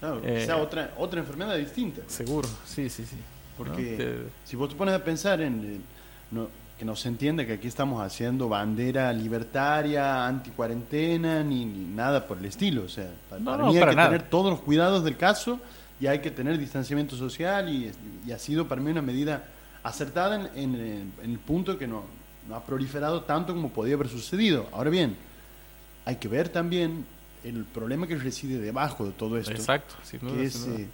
Claro, eh, sea otra, otra enfermedad distinta. Seguro, sí, sí, sí. Porque ¿no? te... si vos te pones a pensar en... en no, que no se entiende que aquí estamos haciendo bandera libertaria, anti-cuarentena, ni, ni, nada por el estilo. O sea, para, no, para no, mí hay para que nada. tener todos los cuidados del caso y hay que tener distanciamiento social y, y ha sido para mí una medida acertada en, en, en el punto que no, no, ha proliferado tanto como podía haber sucedido. Ahora bien, hay que ver también el problema que reside debajo de todo esto. Exacto, sin duda, que es, sin duda. eh,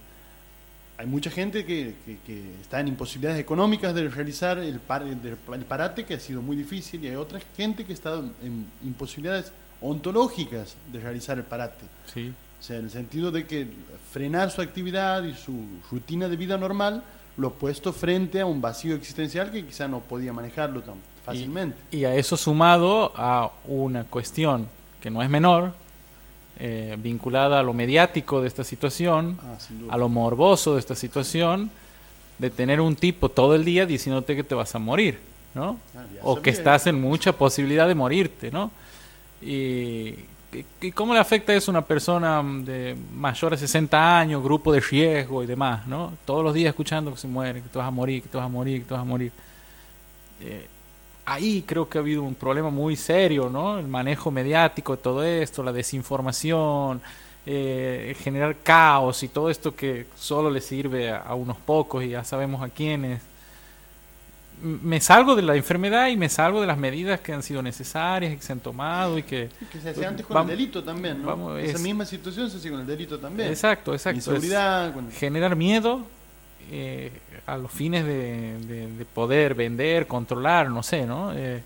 hay mucha gente que, que, que, está en imposibilidades económicas de realizar el, par, el, el, parate, que ha sido muy difícil, y hay otra gente que está en imposibilidades ontológicas de realizar el parate. Sí. O sea, en el sentido de que frenar su actividad y su rutina de vida normal lo puesto frente a un vacío existencial que quizá no podía manejarlo tan fácilmente. Y, y a eso sumado a una cuestión que no es menor, eh, vinculada a lo mediático de esta situación, ah, a lo morboso de esta situación, de tener un tipo todo el día diciéndote que te vas a morir, ¿no? Ah, o que estás en mucha posibilidad de morirte, ¿no? Y, y, cómo le afecta eso a una persona de mayor de 60 años, grupo de riesgo y demás, ¿no? Todos los días escuchando que se muere, que te vas a morir, que te vas a morir, que te vas a morir. Eh, ahí creo que ha habido un problema muy serio, ¿no? El manejo mediático de todo esto, la desinformación, eh, generar caos y todo esto que solo le sirve a, unos pocos y ya sabemos a quiénes. Me salgo de la enfermedad y me salgo de las medidas que han sido necesarias y que se han tomado y que... que se hacía antes con el delito también, ¿no? Esa misma situación se hace con el delito también. Exacto, exacto. Generar miedo eh, a los fines de, poder vender, controlar, no sé, ¿no? Eh,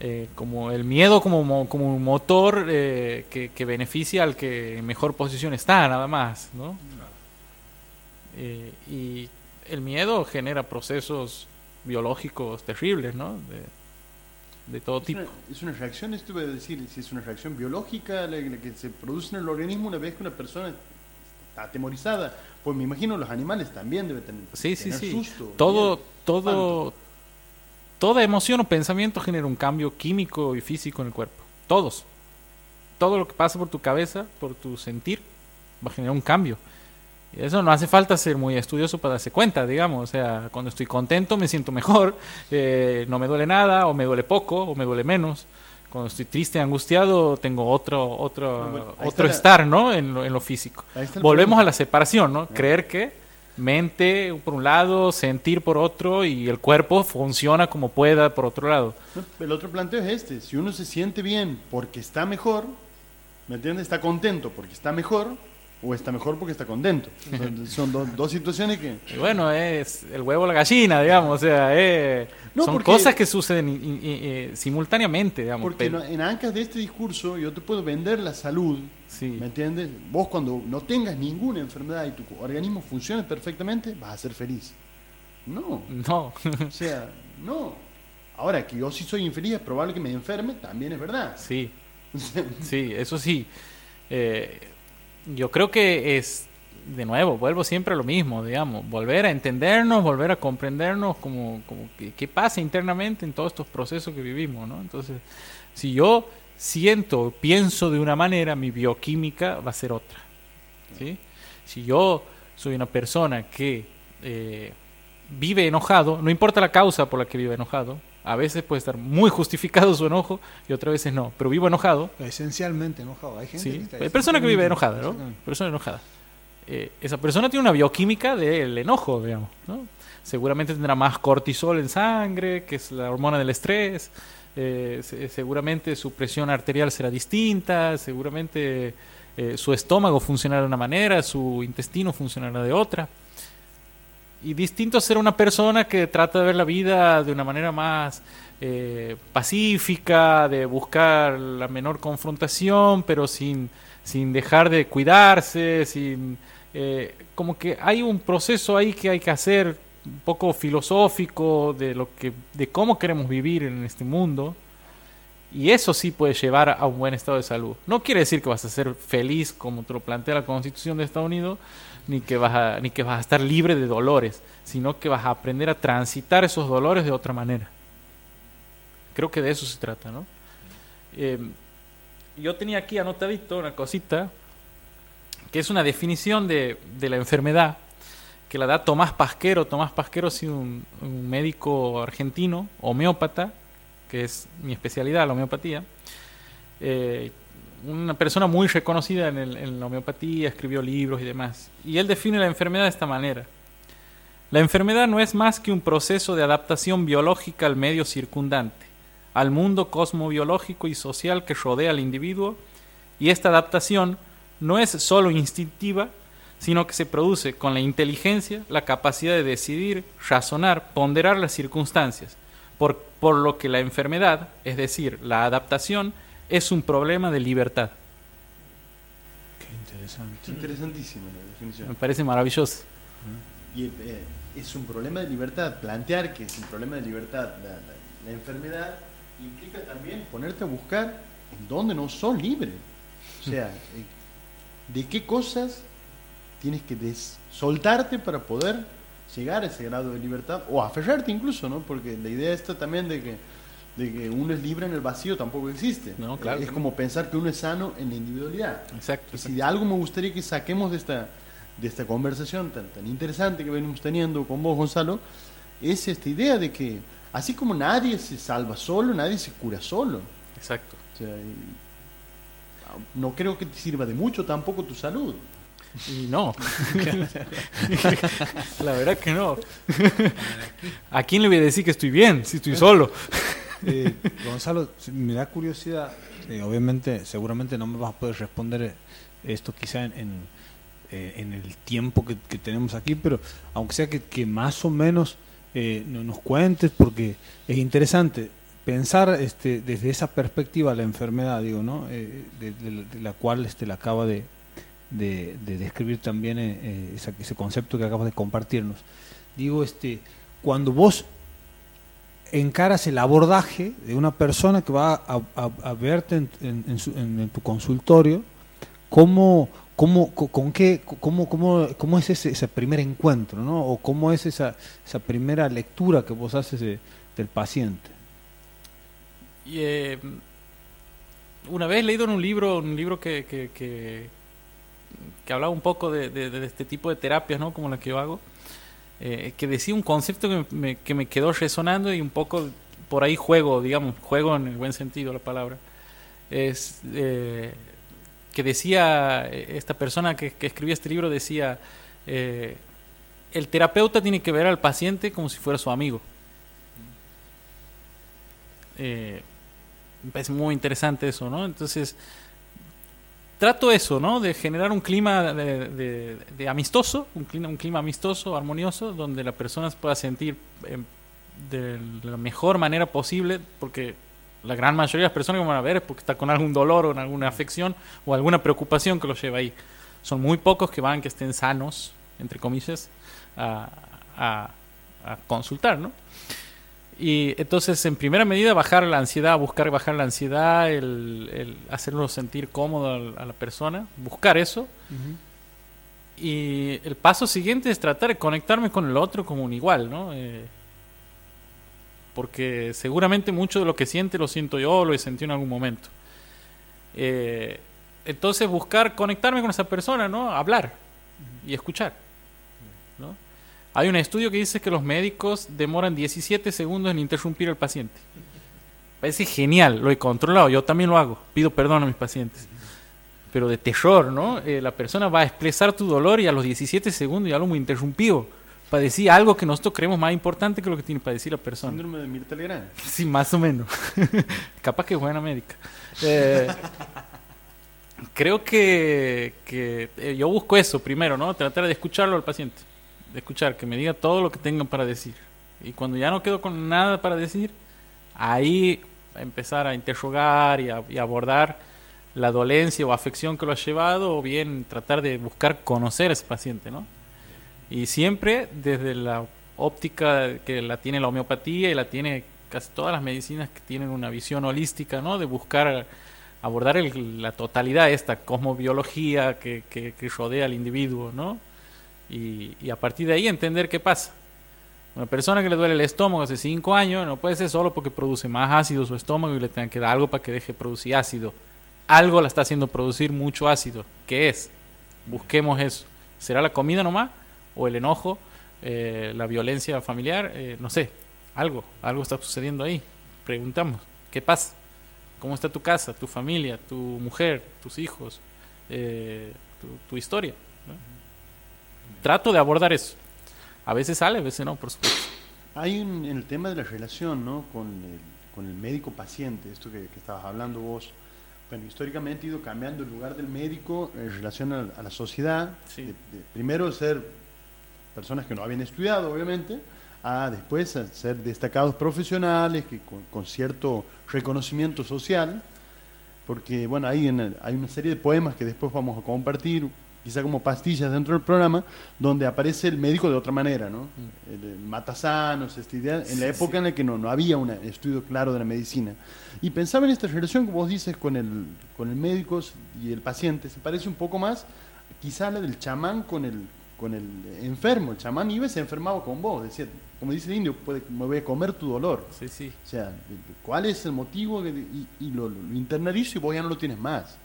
eh, como el miedo como, como un motor que, que, beneficia al que en mejor posición está, nada más, ¿no? y el miedo genera procesos biológicos terribles, ¿no? De, todo tipo. es una reacción, esto voy a decir, si es una reacción biológica la, que se produce en el organismo una vez que una persona está atemorizada pues me imagino los animales también deben tener, sí, sí, sí. Todo, todo, toda emoción o pensamiento genera un cambio químico y físico en el cuerpo. Todos. Todo lo que pasa por tu cabeza, por tu sentir, va a generar un cambio. Eso no hace falta ser muy estudioso para darse cuenta, digamos. O sea, cuando estoy contento me siento mejor, eh, no me duele nada, o me duele poco, o me duele menos cuando estoy triste, angustiado, tengo otro otro otro estar, ¿no? En lo, en lo físico. Volvemos a la separación, ¿no? Creer que mente por un lado, sentir por otro y el cuerpo funciona como pueda por otro lado. El otro planteo es este, si uno se siente bien porque está mejor, ¿me entiendes? Está contento porque está mejor, o está mejor porque está contento. Son, dos situaciones que... bueno, es el huevo o la gallina, digamos, o sea, eh, son cosas que suceden simultáneamente, digamos. Porque en ancas de este discurso yo te puedo vender la salud, ¿me entiendes? Vos cuando no tengas ninguna enfermedad y tu organismo funcione perfectamente, vas a ser feliz. No. No. o sea, no. Ahora, que yo sí soy infeliz, es probable que me enferme, también es verdad. Sí. sí, eso sí. Eh, yo creo que es, de nuevo, vuelvo siempre a lo mismo, digamos, volver a entendernos, volver a comprendernos como, como qué pasa internamente en todos estos procesos que vivimos, ¿no? Entonces, si yo siento, pienso de una manera, mi bioquímica va a ser otra, ¿sí? Si yo soy una persona que eh, vive enojado, no importa la causa por la que vive enojado, a veces puede estar muy justificado su enojo y otras veces no. Pero vivo enojado. Esencialmente enojado. Hay gente que Hay persona que vive enojada, ¿no? Persona enojada. Eh, esa persona tiene una bioquímica del enojo, digamos. ¿no? Seguramente tendrá más cortisol en sangre, que es la hormona del estrés. Eh, seguramente su presión arterial será distinta. Seguramente eh, su estómago funcionará de una manera, su intestino funcionará de otra y distinto ser una persona que trata de ver la vida de una manera más eh, pacífica, de buscar la menor confrontación, pero sin, sin dejar de cuidarse, sin eh, como que hay un proceso ahí que hay que hacer un poco filosófico de lo que de cómo queremos vivir en este mundo y eso sí puede llevar a un buen estado de salud. No quiere decir que vas a ser feliz como te lo plantea la Constitución de Estados Unidos, ni que vas a, ni que vas a estar libre de dolores, sino que vas a aprender a transitar esos dolores de otra manera. Creo que de eso se trata, ¿no? Eh, yo tenía aquí anotadito una cosita, que es una definición de, de la enfermedad, que la da Tomás Pasquero. Tomás Pasquero ha sido un, médico argentino, homeópata, que es mi especialidad, la homeopatía. Eh, una persona muy reconocida en, la homeopatía, escribió libros y demás. Y él define la enfermedad de esta manera. La enfermedad no es más que un proceso de adaptación biológica al medio circundante, al mundo cosmobiológico y social que rodea al individuo, y esta adaptación no es sólo instintiva, sino que se produce con la inteligencia, la capacidad de decidir, razonar, ponderar las circunstancias, por, por lo que la enfermedad, es decir, la adaptación, es un problema de libertad. Qué interesante. Interesantísima la definición. Me parece maravilloso. Y eh, es un problema de libertad. Plantear que es un problema de libertad la, enfermedad implica también ponerte a buscar en dónde no sos libre. O sea, eh, de qué cosas tienes que soltarte para poder llegar a ese grado de libertad o aferrarte incluso, ¿no? Porque la idea está también de que de que uno es libre en el vacío tampoco existe. No, claro. Es como pensar que uno es sano en la individualidad. Exacto. Si de algo me gustaría que saquemos de esta, de esta conversación tan, tan interesante que venimos teniendo con vos, Gonzalo, es esta idea de que Así como nadie se salva solo, nadie se cura solo. Exacto. O sea, no creo que te sirva de mucho tampoco tu salud. Y no. la verdad que no. ¿A quién le voy a decir que estoy bien si estoy solo? Eh, Gonzalo, me da curiosidad, eh, obviamente, seguramente no me vas a poder responder esto quizá en, eh, en, el tiempo que, tenemos aquí, pero aunque sea que, más o menos nos cuentes, porque es interesante pensar este, desde esa perspectiva la enfermedad, digo, ¿no? de, la cual este, la acaba de, de, describir también ese concepto que acabas de compartirnos. Digo, este, cuando vos encaras el abordaje de una persona que va a, verte en, tu consultorio, ¿cómo, cómo, con qué, cómo, cómo, cómo es ese, primer encuentro, ¿no? o cómo es esa, esa primera lectura que vos haces del paciente? Y, eh, una vez leído en un libro, un libro que, hablaba un poco de, de, este tipo de terapias, ¿no? como la que yo hago, eh, que decía un concepto que me, que me, quedó resonando y un poco por ahí juego, digamos, juego en el buen sentido la palabra. Es eh, que decía eh, esta persona que, que escribía este libro, decía, el terapeuta tiene que ver al paciente como si fuera su amigo. me parece muy interesante eso, ¿no? Entonces, trato eso, ¿no? De generar un clima de, amistoso, un clima, un clima amistoso, armonioso, donde la persona se pueda sentir em, de la mejor manera posible, porque la gran mayoría de las personas que van a ver es porque está con algún dolor o en alguna afección o alguna preocupación que lo lleva ahí. Son muy pocos que van que estén sanos, entre comillas, a, a consultar, ¿no? Y entonces, en primera medida, bajar la ansiedad, buscar bajar la ansiedad, el, hacerlo sentir cómodo a la persona, buscar eso. Y el paso siguiente es tratar de conectarme con el otro como un igual, ¿no? Eh, porque seguramente mucho de lo que siente lo siento yo, lo he sentido en algún momento. Eh, entonces, buscar conectarme con esa persona, ¿no? Hablar y escuchar. Hay un estudio que dice que los médicos demoran 17 segundos en interrumpir al paciente. Parece genial, lo he controlado, yo también lo hago, pido perdón a mis pacientes. Pero de terror, ¿no? Eh, la persona va a expresar tu dolor y a los 17 segundos ya lo hemos interrumpido para decir algo que nosotros creemos más importante que lo que tiene para decir la persona. Síndrome de Mirta Legrand. Sí, más o menos. Capaz que buena médica. Eh, creo que, que eh, yo busco eso primero, ¿no? Tratar de escucharlo al paciente de escuchar, que me diga todo lo que tengan para decir. Y cuando ya no quedo con nada para decir, ahí empezar a interrogar y, a, abordar la dolencia o afección que lo ha llevado, o bien tratar de buscar conocer a ese paciente, ¿no? Y siempre desde la óptica que la tiene la homeopatía y la tiene casi todas las medicinas que tienen una visión holística, ¿no? De buscar abordar la totalidad esta cosmobiología que, que, que rodea al individuo, ¿no? Y, a partir de ahí entender qué pasa. Una persona que le duele el estómago hace 5 años no puede ser solo porque produce más ácido su estómago y le tengan que dar algo para que deje producir ácido. Algo la está haciendo producir mucho ácido. ¿Qué es? Busquemos eso. ¿Será la comida nomás? ¿O el enojo? Eh, ¿La violencia familiar? Eh, no sé. Algo. Algo está sucediendo ahí. Preguntamos. ¿Qué pasa? ¿Cómo está tu casa, tu familia, tu mujer, tus hijos, eh, tu, historia? Trato de abordar eso. A veces sale, a veces no, por supuesto. Hay un, en el tema de la relación ¿no? con, el, con el médico-paciente, esto que, estabas hablando vos, bueno, históricamente ha ido cambiando el lugar del médico en relación a, la sociedad. primero ser personas que no habían estudiado, obviamente, a después ser destacados profesionales que con, cierto reconocimiento social, porque bueno, hay, hay una serie de poemas que después vamos a compartir, quizá como pastillas dentro del programa, donde aparece el médico de otra manera, ¿no? Mm. El, matasanos, esta idea, en la época en la que no, no había un estudio claro de la medicina. Y pensaba en esta relación que vos dices con el, con el médico y el paciente, se parece un poco más quizá la del chamán con el, con el enfermo. El chamán iba y se enfermaba con vos, decía, como dice el indio, puede, me voy a comer tu dolor. Sí, sí. O sea, ¿cuál es el motivo? y, y lo, internalizo y vos ya no lo tienes más.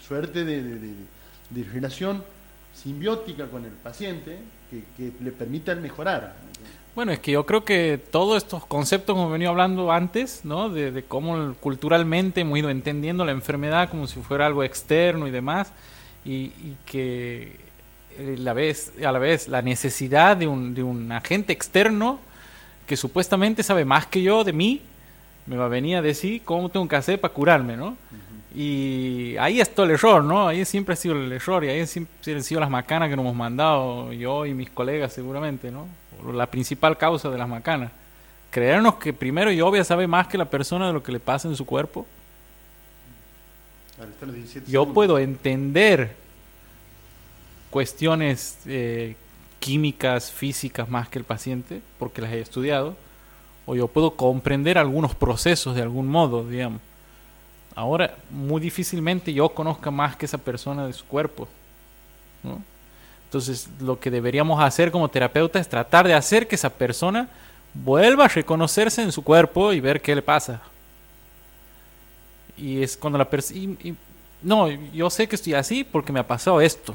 suerte de de relación simbiótica con el paciente que, que le permitan mejorar. Bueno, es que yo creo que todos estos conceptos que hemos venido hablando antes, ¿no? De, de cómo culturalmente hemos ido entendiendo la enfermedad como si fuera algo externo y demás, y, y que eh, la vez, a la vez la necesidad de un, de un agente externo que supuestamente sabe más que yo de mí, me va a venir a decir cómo tengo que hacer para curarme, ¿no? Y ahí está el error, ¿no? Ahí siempre ha sido el error y ahí siempre han sido las macanas que nos hemos mandado yo y mis colegas seguramente, ¿no? La principal causa de las macanas. Creernos que primero yo voy a saber más que la persona de lo que le pasa en su cuerpo. Yo puedo entender cuestiones eh, químicas, físicas más que el paciente, porque las he estudiado, o yo puedo comprender algunos procesos de algún modo, digamos. Ahora, muy difícilmente yo conozca más que esa persona de su cuerpo. Entonces, lo que deberíamos hacer como terapeuta es tratar de hacer que esa persona vuelva a reconocerse en su cuerpo y ver qué le pasa. Y es cuando la persona... No, yo sé que estoy así porque me ha pasado esto.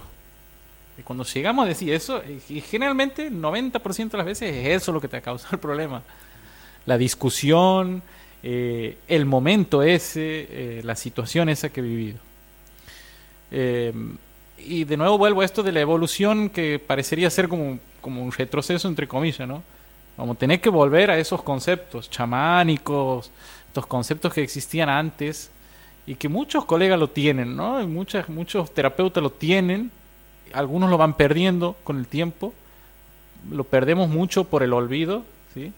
Y cuando llegamos a decir eso, y generalmente 90% de las veces es eso lo que te ha causado el problema. La discusión, eh, el momento ese, eh, la situación esa que he vivido. Eh, y de nuevo vuelvo a esto de la evolución que parecería ser como, como un retroceso entre comillas, ¿no? A tener que volver a esos conceptos chamánicos, estos conceptos que existían antes y que muchos colegas lo tienen, ¿no? Y muchos terapeutas lo tienen, algunos lo van perdiendo con el tiempo, lo perdemos mucho por el olvido, ¿sí?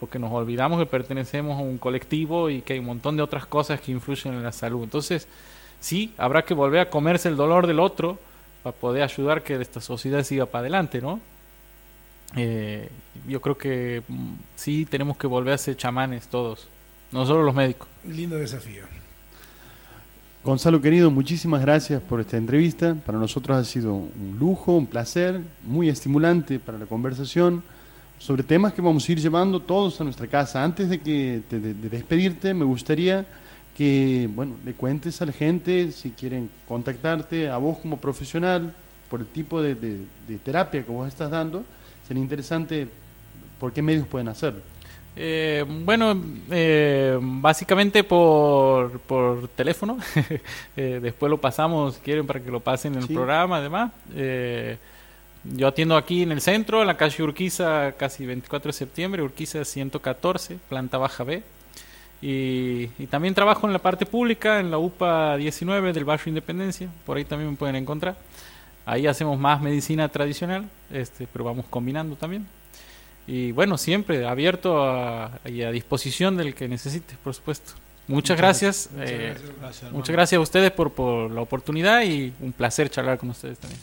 Porque nos olvidamos que pertenecemos a un colectivo y que hay un montón de otras cosas que influyen en la salud. Entonces, sí, habrá que volver a comerse el dolor del otro para poder ayudar que esta sociedad siga para adelante, ¿no? Eh, yo creo que mm, sí tenemos que volver a ser chamanes todos, no solo los médicos. Lindo desafío. Gonzalo querido, muchísimas gracias por esta entrevista. Para nosotros ha sido un lujo, un placer, muy estimulante para la conversación sobre temas que vamos a ir llevando todos a nuestra casa. Antes de que de, de despedirte, me gustaría que bueno le cuentes a la gente si quieren contactarte a vos como profesional por el tipo de, de, de terapia que vos estás dando. Sería interesante por qué medios pueden hacerlo. Eh, bueno, eh, básicamente por, por teléfono. eh, después lo pasamos, si quieren, para que lo pasen en el programa, además. Yo atiendo aquí en el centro, en la calle Urquiza, casi 24 de septiembre, Urquiza 114, planta baja B. Y, y también trabajo en la parte pública, en la UPA 19 del barrio Independencia, por ahí también me pueden encontrar. Ahí hacemos más medicina tradicional, este, pero vamos combinando también. Y bueno, siempre abierto a, y a disposición del que necesite, por supuesto. Muchas, Muchas gracias. eh, Muchas gracias. Gracias, muchas hermano. gracias a ustedes por, por la oportunidad y un placer charlar con ustedes también.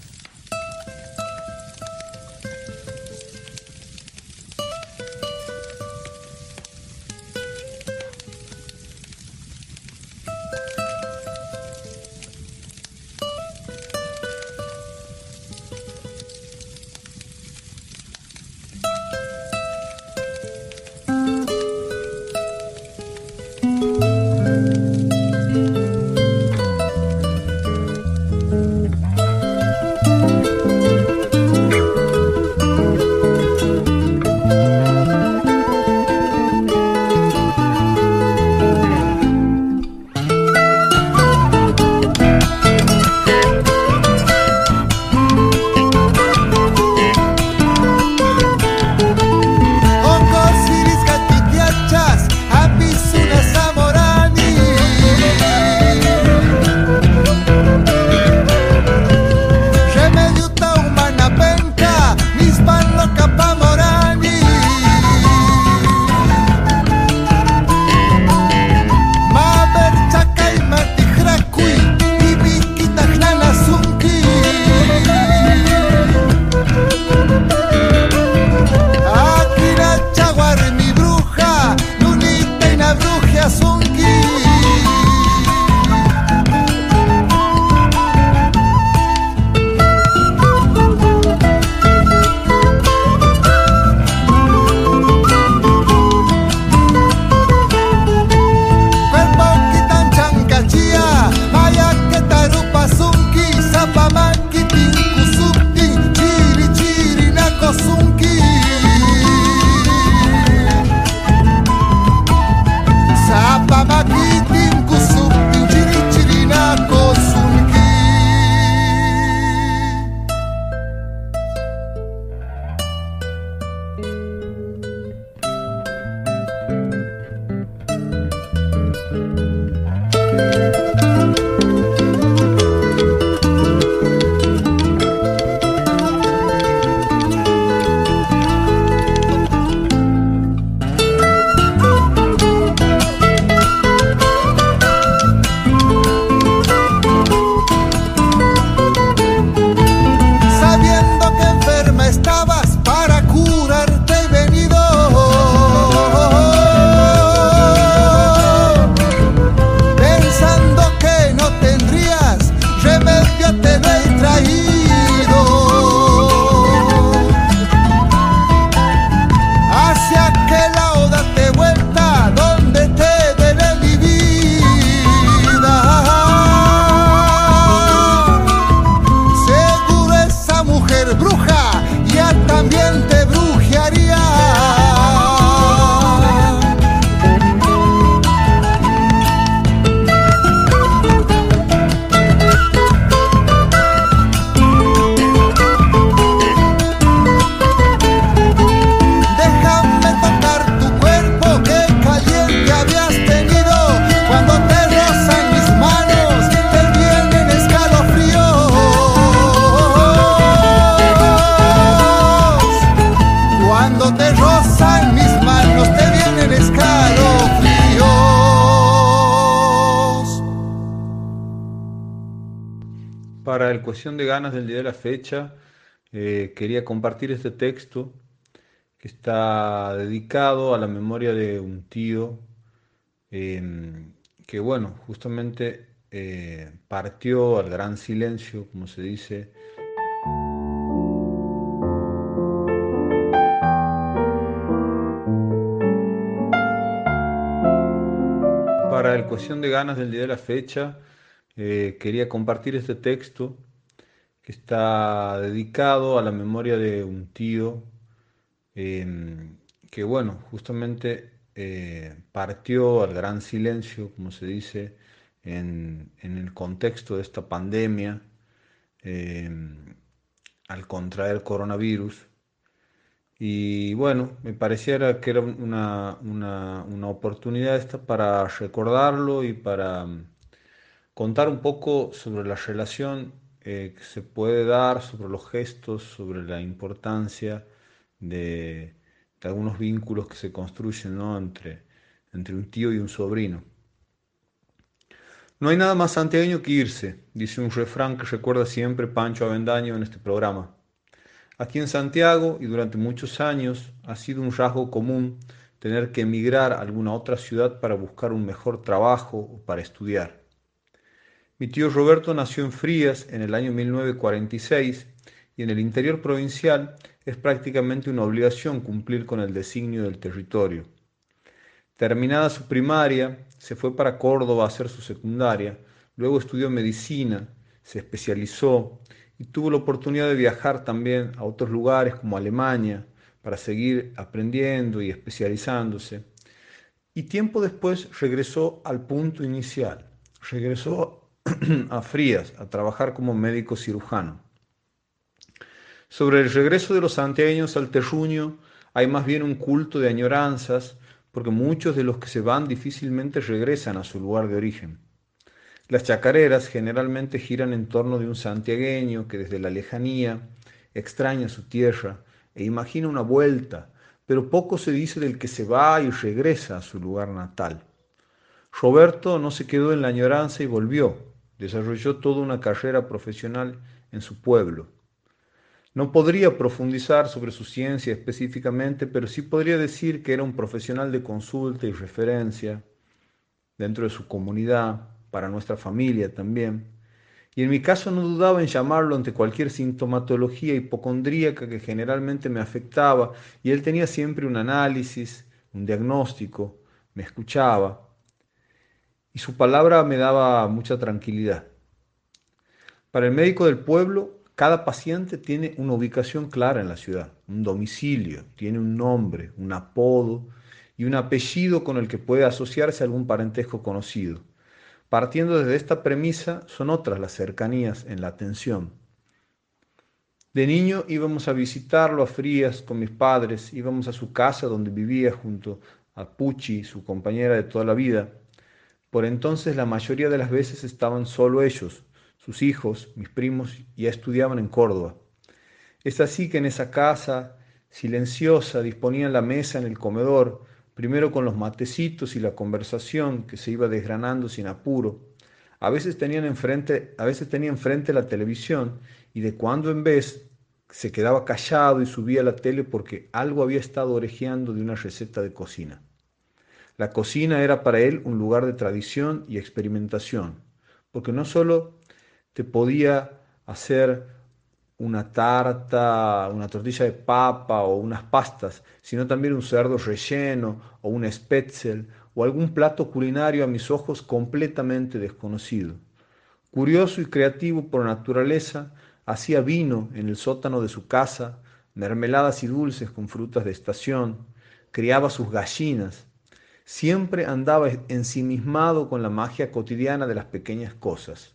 Ganas del día de la fecha, eh, quería compartir este texto que está dedicado a la memoria de un tío em, que, bueno, justamente eh, partió al gran silencio, como se dice. Para el cuestión de ganas del día de la fecha, eh, quería compartir este texto que está dedicado a la memoria de un tío em, que, bueno, justamente eh, partió al gran silencio, como se dice, en, el contexto de esta pandemia, em, al contraer coronavirus. Y bueno, me pareciera que era una, una oportunidad esta para recordarlo y para contar un poco sobre la relación eh, que se puede dar, sobre los gestos, sobre la importancia de, algunos vínculos que se construyen entre, entre un tío y un sobrino. No hay nada más santiagueño que irse, dice un refrán que recuerda siempre Pancho Avendaño en este programa. Aquí en Santiago y durante muchos años ha sido un rasgo común tener que emigrar a alguna otra ciudad para buscar un mejor trabajo o para estudiar. Mi tío Roberto nació en Frías en el año 1946 y en el interior provincial es prácticamente una obligación cumplir con el designio del territorio. Terminada su primaria, se fue para Córdoba a hacer su secundaria, luego estudió medicina, se especializó y tuvo la oportunidad de viajar también a otros lugares como Alemania para seguir aprendiendo y especializándose. Y tiempo después regresó al punto inicial, regresó a Frías a trabajar como médico cirujano. Sobre el regreso de los santiagueños al terruño hay más bien un culto de añoranzas porque muchos de los que se van difícilmente regresan a su lugar de origen. Las chacareras generalmente giran en torno de un santiagueño que desde la lejanía extraña su tierra e imagina una vuelta, pero poco se dice del que se va y regresa a su lugar natal. Roberto no se quedó en la añoranza y volvió, Desarrolló toda una carrera profesional en su pueblo. No podría profundizar sobre su ciencia específicamente, pero sí podría decir que era un profesional de consulta y referencia dentro de su comunidad, para nuestra familia también. Y en mi caso no dudaba en llamarlo ante cualquier sintomatología hipocondríaca que generalmente me afectaba, y él tenía siempre un análisis, un diagnóstico, me escuchaba, y su palabra me daba mucha tranquilidad. Para el médico del pueblo, cada paciente tiene una ubicación clara en la ciudad, un domicilio, tiene un nombre, un apodo y un apellido con el que puede asociarse a algún parentesco conocido. Partiendo desde esta premisa, son otras las cercanías en la atención. De niño íbamos a visitarlo a Frías con mis padres, íbamos a su casa donde vivía junto a Puchi, su compañera de toda la vida, por entonces la mayoría de las veces estaban solo ellos, sus hijos, mis primos, ya estudiaban en Córdoba. Es así que en esa casa, silenciosa, disponían la mesa en el comedor, primero con los matecitos y la conversación que se iba desgranando sin apuro. A veces tenían enfrente, a veces tenía enfrente la televisión y de cuando en vez se quedaba callado y subía la tele porque algo había estado orejeando de una receta de cocina. La cocina era para él un lugar de tradición y experimentación, porque no solo te podía hacer una tarta, una tortilla de papa o unas pastas, sino también un cerdo relleno o un spetzel o algún plato culinario a mis ojos completamente desconocido. Curioso y creativo por naturaleza, hacía vino en el sótano de su casa, mermeladas y dulces con frutas de estación, criaba sus gallinas, Siempre andaba ensimismado con la magia cotidiana de las pequeñas cosas.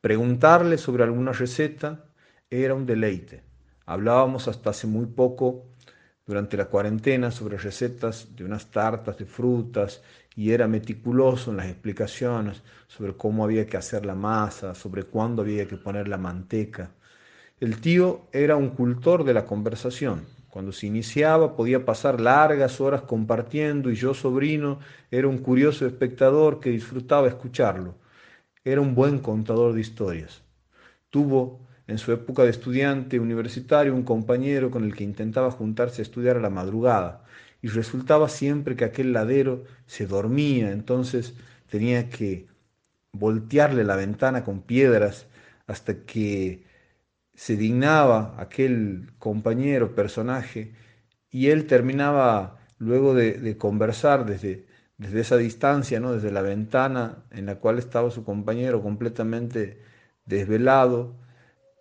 Preguntarle sobre alguna receta era un deleite. Hablábamos hasta hace muy poco, durante la cuarentena, sobre recetas de unas tartas de frutas y era meticuloso en las explicaciones sobre cómo había que hacer la masa, sobre cuándo había que poner la manteca. El tío era un cultor de la conversación cuando se iniciaba podía pasar largas horas compartiendo y yo, sobrino, era un curioso espectador que disfrutaba escucharlo. Era un buen contador de historias. Tuvo en su época de estudiante universitario un compañero con el que intentaba juntarse a estudiar a la madrugada y resultaba siempre que aquel ladero se dormía, entonces tenía que voltearle la ventana con piedras hasta que se dignaba aquel compañero, personaje, y él terminaba luego de, conversar desde, desde esa distancia, ¿no? desde la ventana en la cual estaba su compañero completamente desvelado,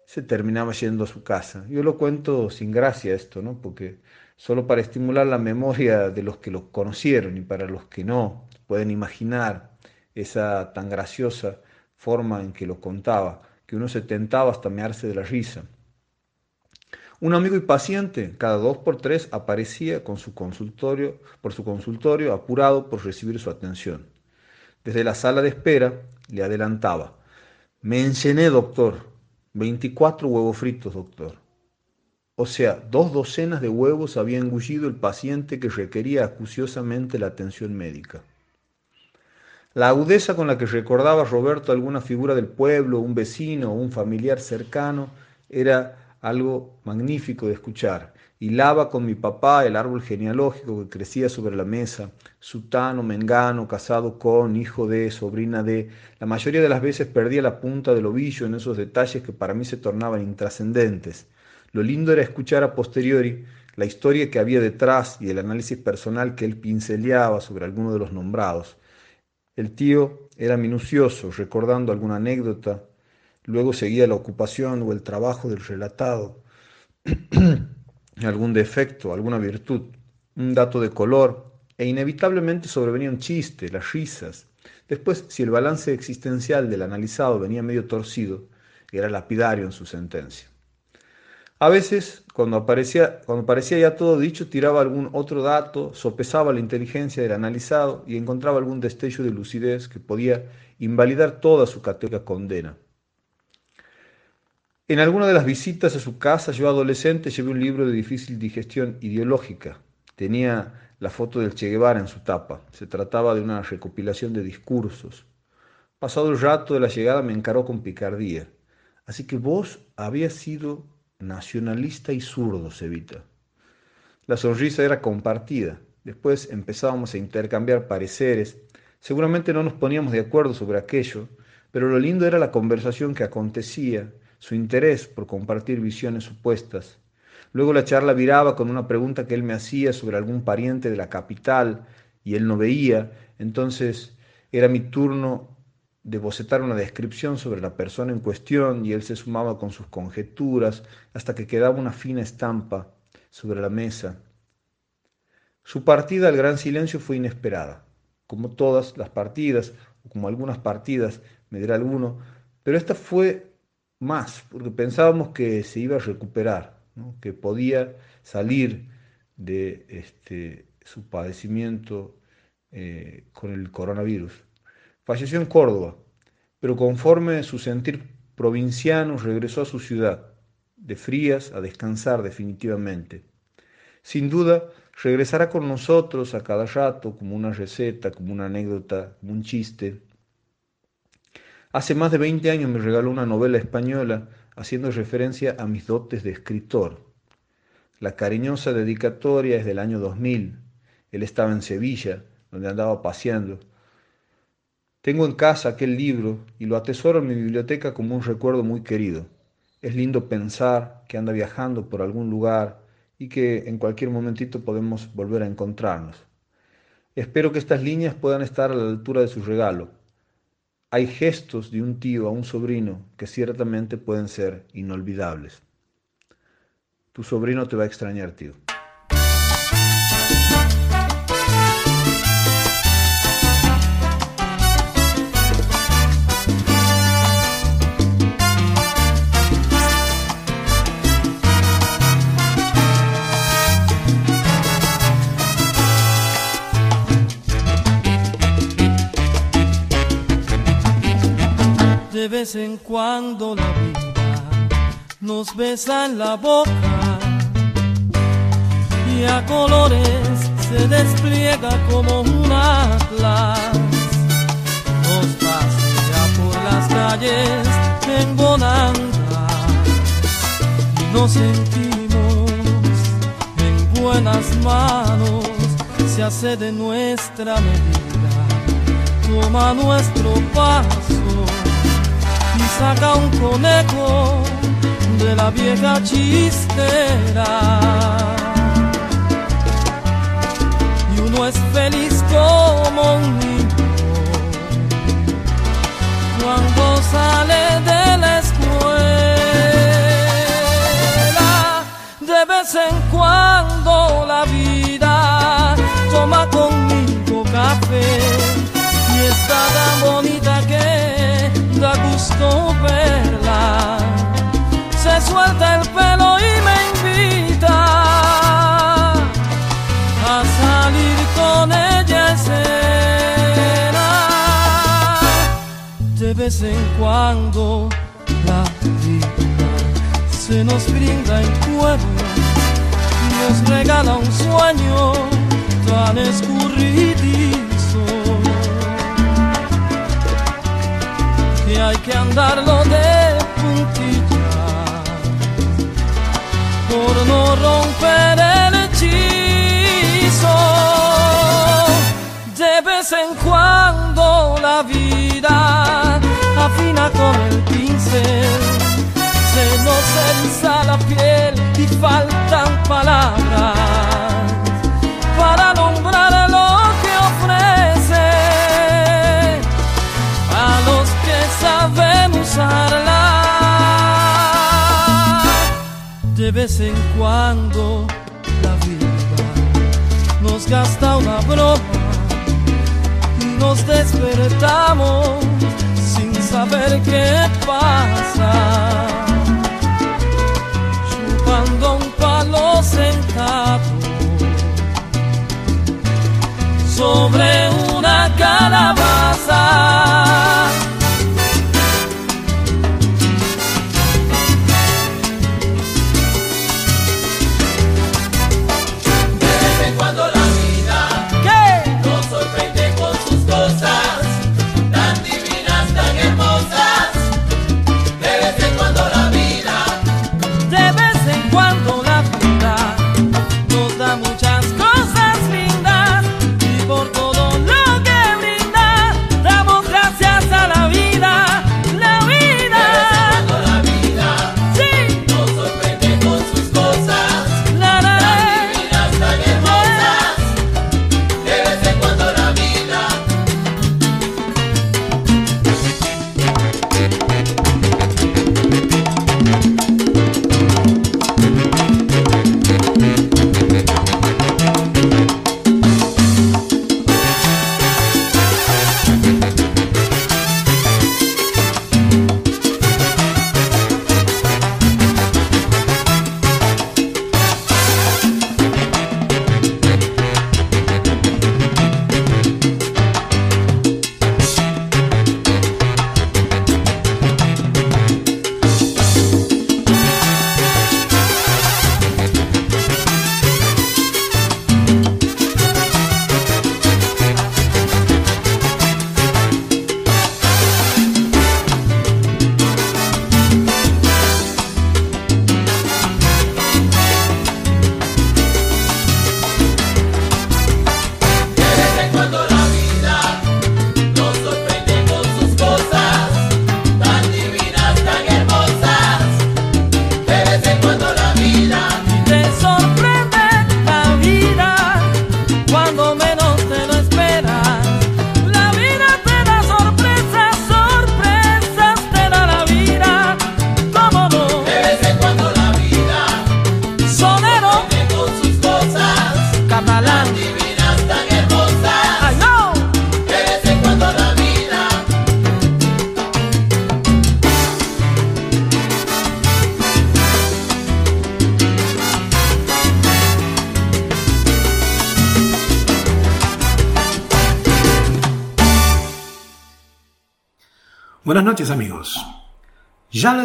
se terminaba yendo a su casa. Yo lo cuento sin gracia esto, ¿no? porque solo para estimular la memoria de los que lo conocieron y para los que no pueden imaginar esa tan graciosa forma en que lo contaba que uno se tentaba hasta mearse de la risa. Un amigo y paciente, cada dos por tres, aparecía con su consultorio, por su consultorio apurado por recibir su atención. Desde la sala de espera le adelantaba. Me encené, doctor. 24 huevos fritos, doctor. O sea, dos docenas de huevos había engullido el paciente que requería acuciosamente la atención médica. La agudeza con la que recordaba Roberto alguna figura del pueblo, un vecino o un familiar cercano, era algo magnífico de escuchar. Hilaba con mi papá el árbol genealógico que crecía sobre la mesa, sutano, mengano, casado con, hijo de, sobrina de. La mayoría de las veces perdía la punta del ovillo en esos detalles que para mí se tornaban intrascendentes. Lo lindo era escuchar a posteriori la historia que había detrás y el análisis personal que él pinceleaba sobre alguno de los nombrados. El tío era minucioso, recordando alguna anécdota, luego seguía la ocupación o el trabajo del relatado, algún defecto, alguna virtud, un dato de color, e inevitablemente sobrevenía un chiste, las risas. Después, si el balance existencial del analizado venía medio torcido, era lapidario en su sentencia. A veces, cuando aparecía, cuando parecía ya todo dicho, tiraba algún otro dato, sopesaba la inteligencia del analizado y encontraba algún destello de lucidez que podía invalidar toda su católica condena. En alguna de las visitas a su casa, yo adolescente, llevé un libro de difícil digestión ideológica. Tenía la foto del Che Guevara en su tapa. Se trataba de una recopilación de discursos. Pasado el rato de la llegada me encaró con picardía. Así que vos habías sido nacionalista y zurdo, Sevita. La sonrisa era compartida. Después empezábamos a intercambiar pareceres. Seguramente no nos poníamos de acuerdo sobre aquello, pero lo lindo era la conversación que acontecía, su interés por compartir visiones opuestas. Luego la charla viraba con una pregunta que él me hacía sobre algún pariente de la capital y él no veía, entonces era mi turno de bocetar una descripción sobre la persona en cuestión y él se sumaba con sus conjeturas hasta que quedaba una fina estampa sobre la mesa. Su partida al gran silencio fue inesperada, como todas las partidas, o como algunas partidas, me dirá alguno, pero esta fue más, porque pensábamos que se iba a recuperar, que podía salir de este, su padecimiento eh, con el coronavirus. Falleció en Córdoba, pero conforme su sentir provinciano regresó a su ciudad, de Frías a descansar definitivamente. Sin duda, regresará con nosotros a cada rato como una receta, como una anécdota, como un chiste. Hace más de 20 años me regaló una novela española haciendo referencia a mis dotes de escritor. La cariñosa dedicatoria es del año 2000. Él estaba en Sevilla, donde andaba paseando tengo en casa aquel libro y lo atesoro en mi biblioteca como un recuerdo muy querido. Es lindo pensar que anda viajando por algún lugar y que en cualquier momentito podemos volver a encontrarnos. Espero que estas líneas puedan estar a la altura de su regalo. Hay gestos de un tío a un sobrino que ciertamente pueden ser inolvidables. Tu sobrino te va a extrañar, tío. Vez en cuando la vida nos besa en la boca y a colores se despliega como un atlas. Nos pasea por las calles en bonanza nos sentimos en buenas manos, se hace de nuestra medida, toma nuestro paso y saca un conejo de la vieja chistera. Y uno es feliz como un niño cuando sale de la escuela. De vez en cuando la vida toma conmigo café y está tan bonita que da gusto verla. Se suelta el pelo y me invita a salir con ella escena. De vez en cuando la vida se nos brinda en y nos regala un sueño tan escurridizo hay que andarlo de puntilla por no romper el hechizo. De vez en cuando la vida afina con el pincel, se nos eriza la piel y faltan palabras De vez en cuando la vida nos gasta una broma nos despertamos sin saber qué pasa. Chupando un palo sentado sobre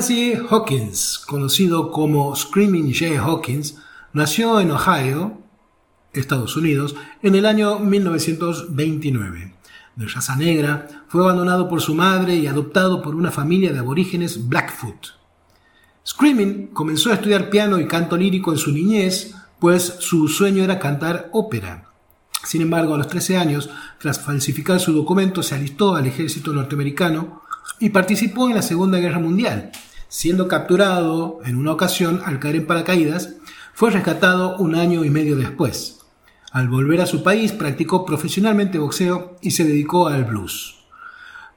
Jalacey Hawkins, conocido como Screaming Jay Hawkins, nació en Ohio, Estados Unidos, en el año 1929. De raza negra, fue abandonado por su madre y adoptado por una familia de aborígenes Blackfoot. Screaming comenzó a estudiar piano y canto lírico en su niñez, pues su sueño era cantar ópera. Sin embargo, a los 13 años, tras falsificar su documento, se alistó al ejército norteamericano y participó en la Segunda Guerra Mundial. Siendo capturado en una ocasión al caer en paracaídas, fue rescatado un año y medio después. Al volver a su país, practicó profesionalmente boxeo y se dedicó al blues.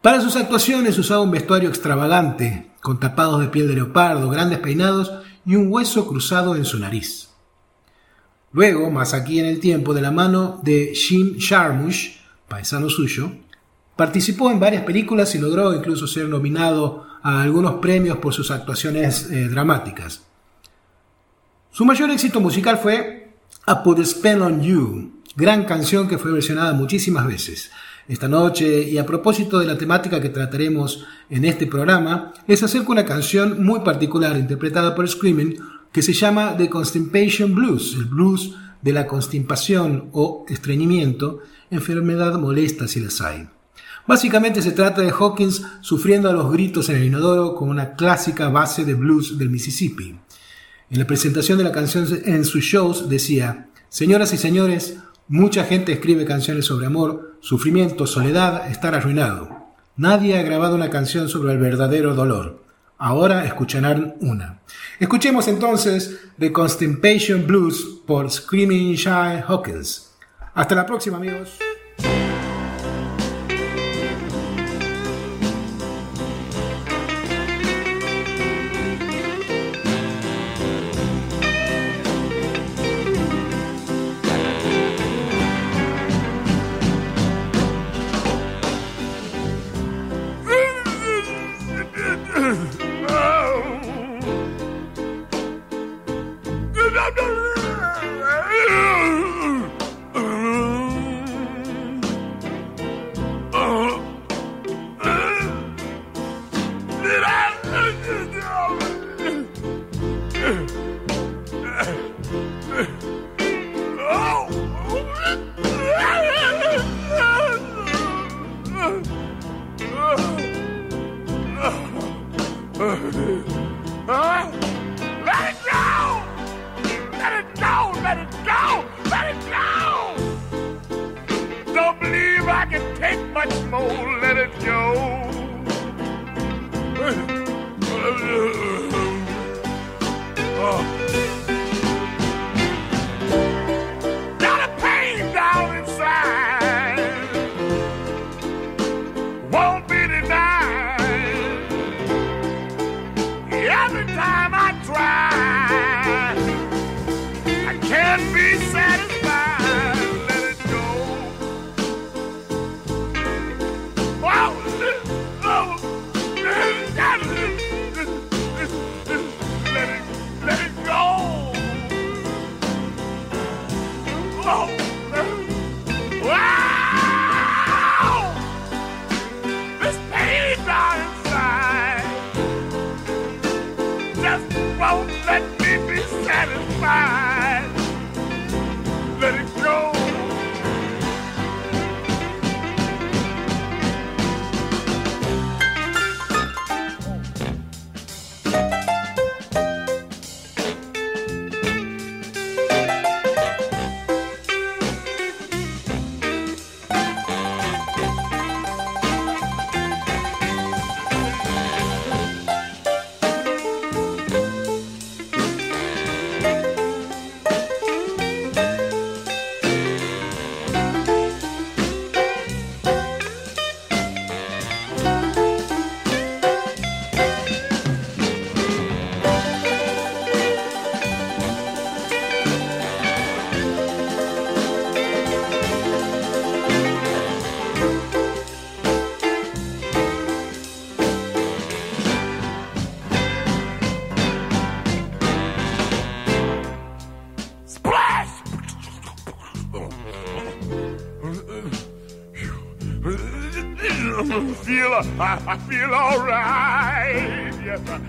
Para sus actuaciones usaba un vestuario extravagante, con tapados de piel de leopardo, grandes peinados y un hueso cruzado en su nariz. Luego, más aquí en el tiempo, de la mano de Jim Jarmusch, paisano suyo, participó en varias películas y logró incluso ser nominado a algunos premios por sus actuaciones eh, dramáticas. Su mayor éxito musical fue A Put a Spell on You, gran canción que fue versionada muchísimas veces. Esta noche, y a propósito de la temática que trataremos en este programa, les acerco una canción muy particular interpretada por Screaming que se llama The Constipation Blues, el blues de la constipación o estreñimiento, enfermedad molesta si las hay. Básicamente se trata de Hawkins sufriendo a los gritos en el inodoro con una clásica base de blues del Mississippi. En la presentación de la canción en sus shows decía, Señoras y señores, mucha gente escribe canciones sobre amor, sufrimiento, soledad, estar arruinado. Nadie ha grabado una canción sobre el verdadero dolor. Ahora escucharán una. Escuchemos entonces The Constipation Blues por Screaming Shy Hawkins. Hasta la próxima amigos. I, I feel all right. Yes, I,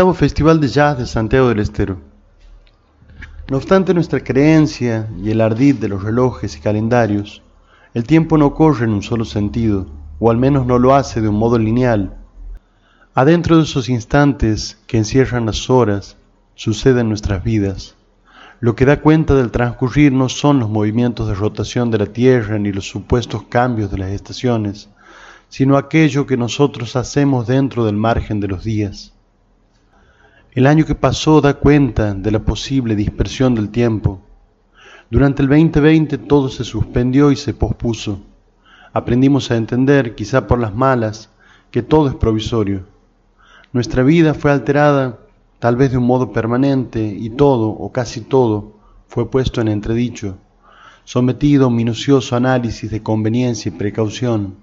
Octavo Festival de Jazz de Santiago del Estero. No obstante nuestra creencia y el ardid de los relojes y calendarios, el tiempo no corre en un solo sentido, o al menos no lo hace de un modo lineal. Adentro de esos instantes que encierran las horas, suceden nuestras vidas. Lo que da cuenta del transcurrir no son los movimientos de rotación de la Tierra ni los supuestos cambios de las estaciones, sino aquello que nosotros hacemos dentro del margen de los días. El año que pasó da cuenta de la posible dispersión del tiempo. Durante el 2020 todo se suspendió y se pospuso. Aprendimos a entender, quizá por las malas, que todo es provisorio. Nuestra vida fue alterada tal vez de un modo permanente, y todo, o casi todo, fue puesto en entredicho, sometido a un minucioso análisis de conveniencia y precaución.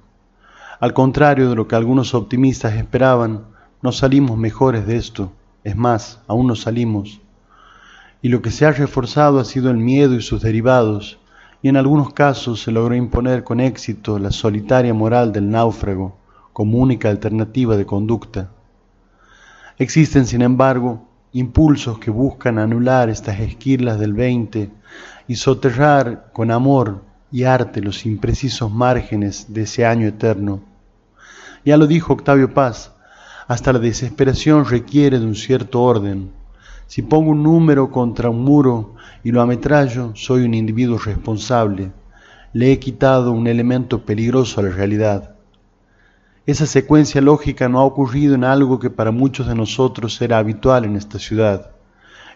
Al contrario de lo que algunos optimistas esperaban, no salimos mejores de esto, es más, aún no salimos. Y lo que se ha reforzado ha sido el miedo y sus derivados, y en algunos casos se logró imponer con éxito la solitaria moral del náufrago como única alternativa de conducta. Existen, sin embargo, impulsos que buscan anular estas esquirlas del veinte y soterrar con amor y arte los imprecisos márgenes de ese año eterno. Ya lo dijo Octavio Paz, hasta la desesperación requiere de un cierto orden. Si pongo un número contra un muro y lo ametrallo, soy un individuo responsable. Le he quitado un elemento peligroso a la realidad. Esa secuencia lógica no ha ocurrido en algo que para muchos de nosotros era habitual en esta ciudad.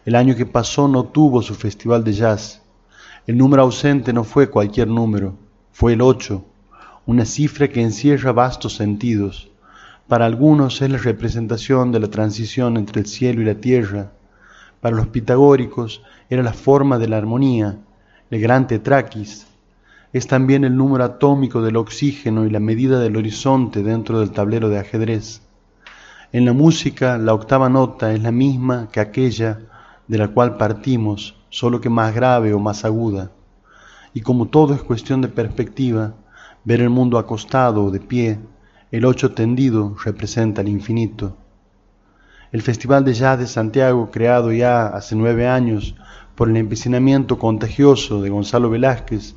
El año que pasó no tuvo su festival de jazz. El número ausente no fue cualquier número, fue el 8, una cifra que encierra vastos sentidos. Para algunos es la representación de la transición entre el cielo y la tierra. Para los pitagóricos era la forma de la armonía, el gran tetraquis, es también el número atómico del oxígeno y la medida del horizonte dentro del tablero de ajedrez. En la música, la octava nota es la misma que aquella de la cual partimos, solo que más grave o más aguda. Y como todo es cuestión de perspectiva, ver el mundo acostado o de pie, el ocho tendido representa el infinito. El Festival de Jazz de Santiago, creado ya hace nueve años por el empecinamiento contagioso de Gonzalo Velázquez,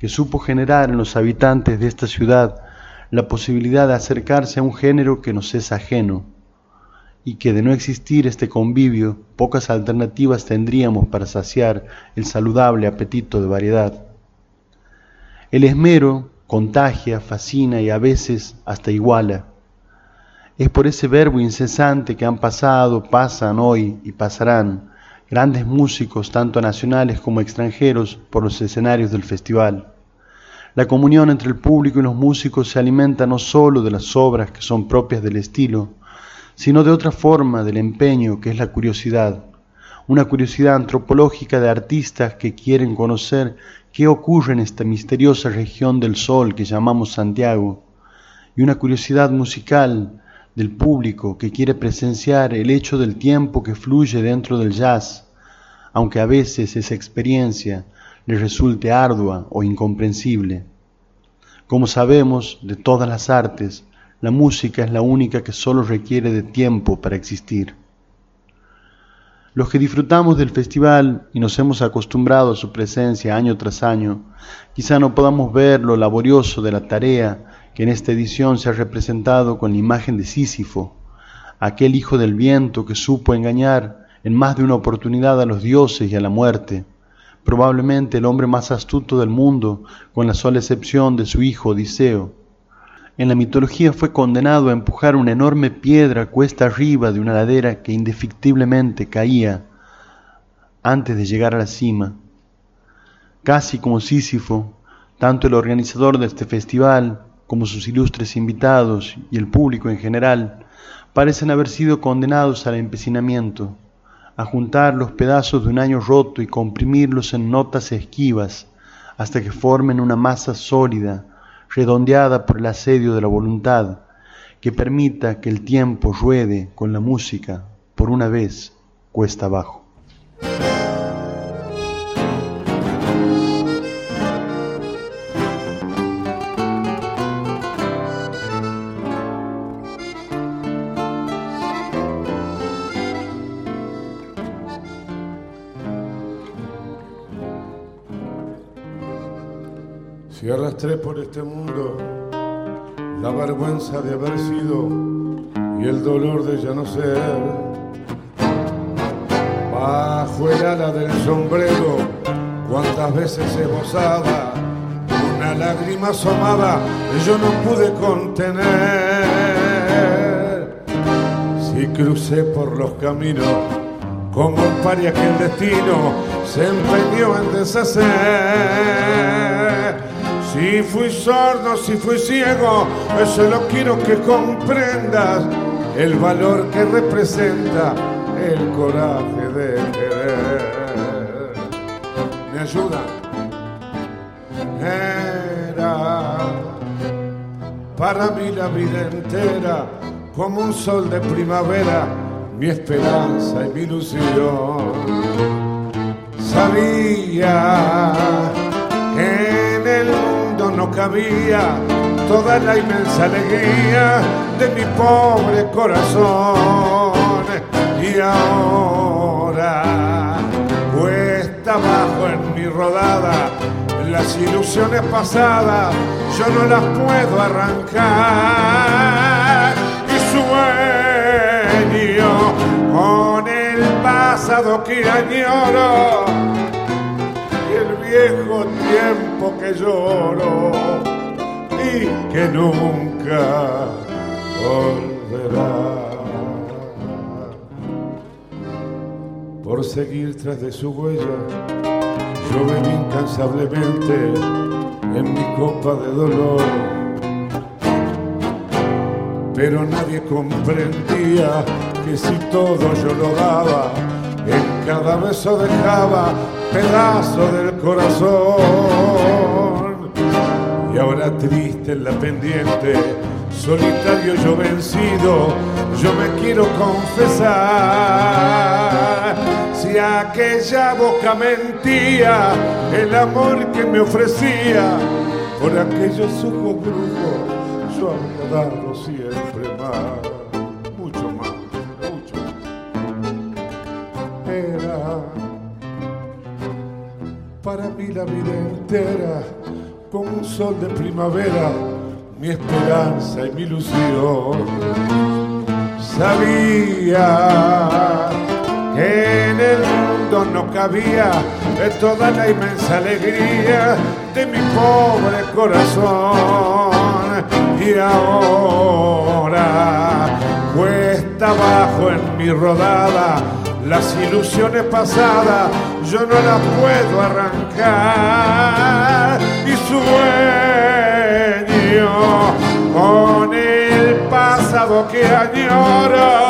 que supo generar en los habitantes de esta ciudad la posibilidad de acercarse a un género que nos es ajeno, y que de no existir este convivio, pocas alternativas tendríamos para saciar el saludable apetito de variedad. El esmero contagia, fascina y a veces hasta iguala. Es por ese verbo incesante que han pasado, pasan hoy y pasarán grandes músicos, tanto nacionales como extranjeros, por los escenarios del festival. La comunión entre el público y los músicos se alimenta no sólo de las obras que son propias del estilo, sino de otra forma del empeño que es la curiosidad, una curiosidad antropológica de artistas que quieren conocer qué ocurre en esta misteriosa región del sol que llamamos Santiago, y una curiosidad musical del público que quiere presenciar el hecho del tiempo que fluye dentro del jazz, aunque a veces esa experiencia le resulte ardua o incomprensible. Como sabemos, de todas las artes, la música es la única que solo requiere de tiempo para existir. Los que disfrutamos del festival y nos hemos acostumbrado a su presencia año tras año, quizá no podamos ver lo laborioso de la tarea que en esta edición se ha representado con la imagen de Sísifo, aquel hijo del viento que supo engañar en más de una oportunidad a los dioses y a la muerte, probablemente el hombre más astuto del mundo, con la sola excepción de su hijo Odiseo. En la mitología fue condenado a empujar una enorme piedra cuesta arriba de una ladera que indefectiblemente caía antes de llegar a la cima. Casi como Sísifo, tanto el organizador de este festival como sus ilustres invitados y el público en general, parecen haber sido condenados al empecinamiento, a juntar los pedazos de un año roto y comprimirlos en notas esquivas hasta que formen una masa sólida, redondeada por el asedio de la voluntad, que permita que el tiempo ruede con la música por una vez cuesta abajo. Arrastré por este mundo la vergüenza de haber sido y el dolor de ya no ser, bajo el ala del sombrero, cuántas veces esbozada, una lágrima asomada, yo no pude contener. Si crucé por los caminos como un paria que el destino se empeñó en deshacer. Si fui sordo, si fui ciego, solo quiero que comprendas el valor que representa el coraje de querer. ¿Me ayuda? Era para mí la vida entera como un sol de primavera, mi esperanza y mi ilusión. Sabía que no cabía toda la inmensa alegría de mi pobre corazón. Y ahora, cuesta abajo en mi rodada, las ilusiones pasadas yo no las puedo arrancar. Y sueño con el pasado que añoro y el viejo tiempo que lloro y que nunca volverá. Por seguir tras de su huella, yo bebí incansablemente en mi copa de dolor. Pero nadie comprendía que si todo yo lo daba, en cada beso dejaba pedazo del corazón. Y ahora triste en la pendiente, solitario yo vencido, yo me quiero confesar. Si aquella boca mentía, el amor que me ofrecía, por aquellos ojos brujos, yo habría dado siempre más, mucho más, mucho más. Era para mí la vida entera como un sol de primavera, mi esperanza y mi ilusión. Sabía que en el mundo no cabía de toda la inmensa alegría de mi pobre corazón. Y ahora cuesta abajo en mi rodada las ilusiones pasadas yo no las puedo arrancar y sueño con el pasado que añoro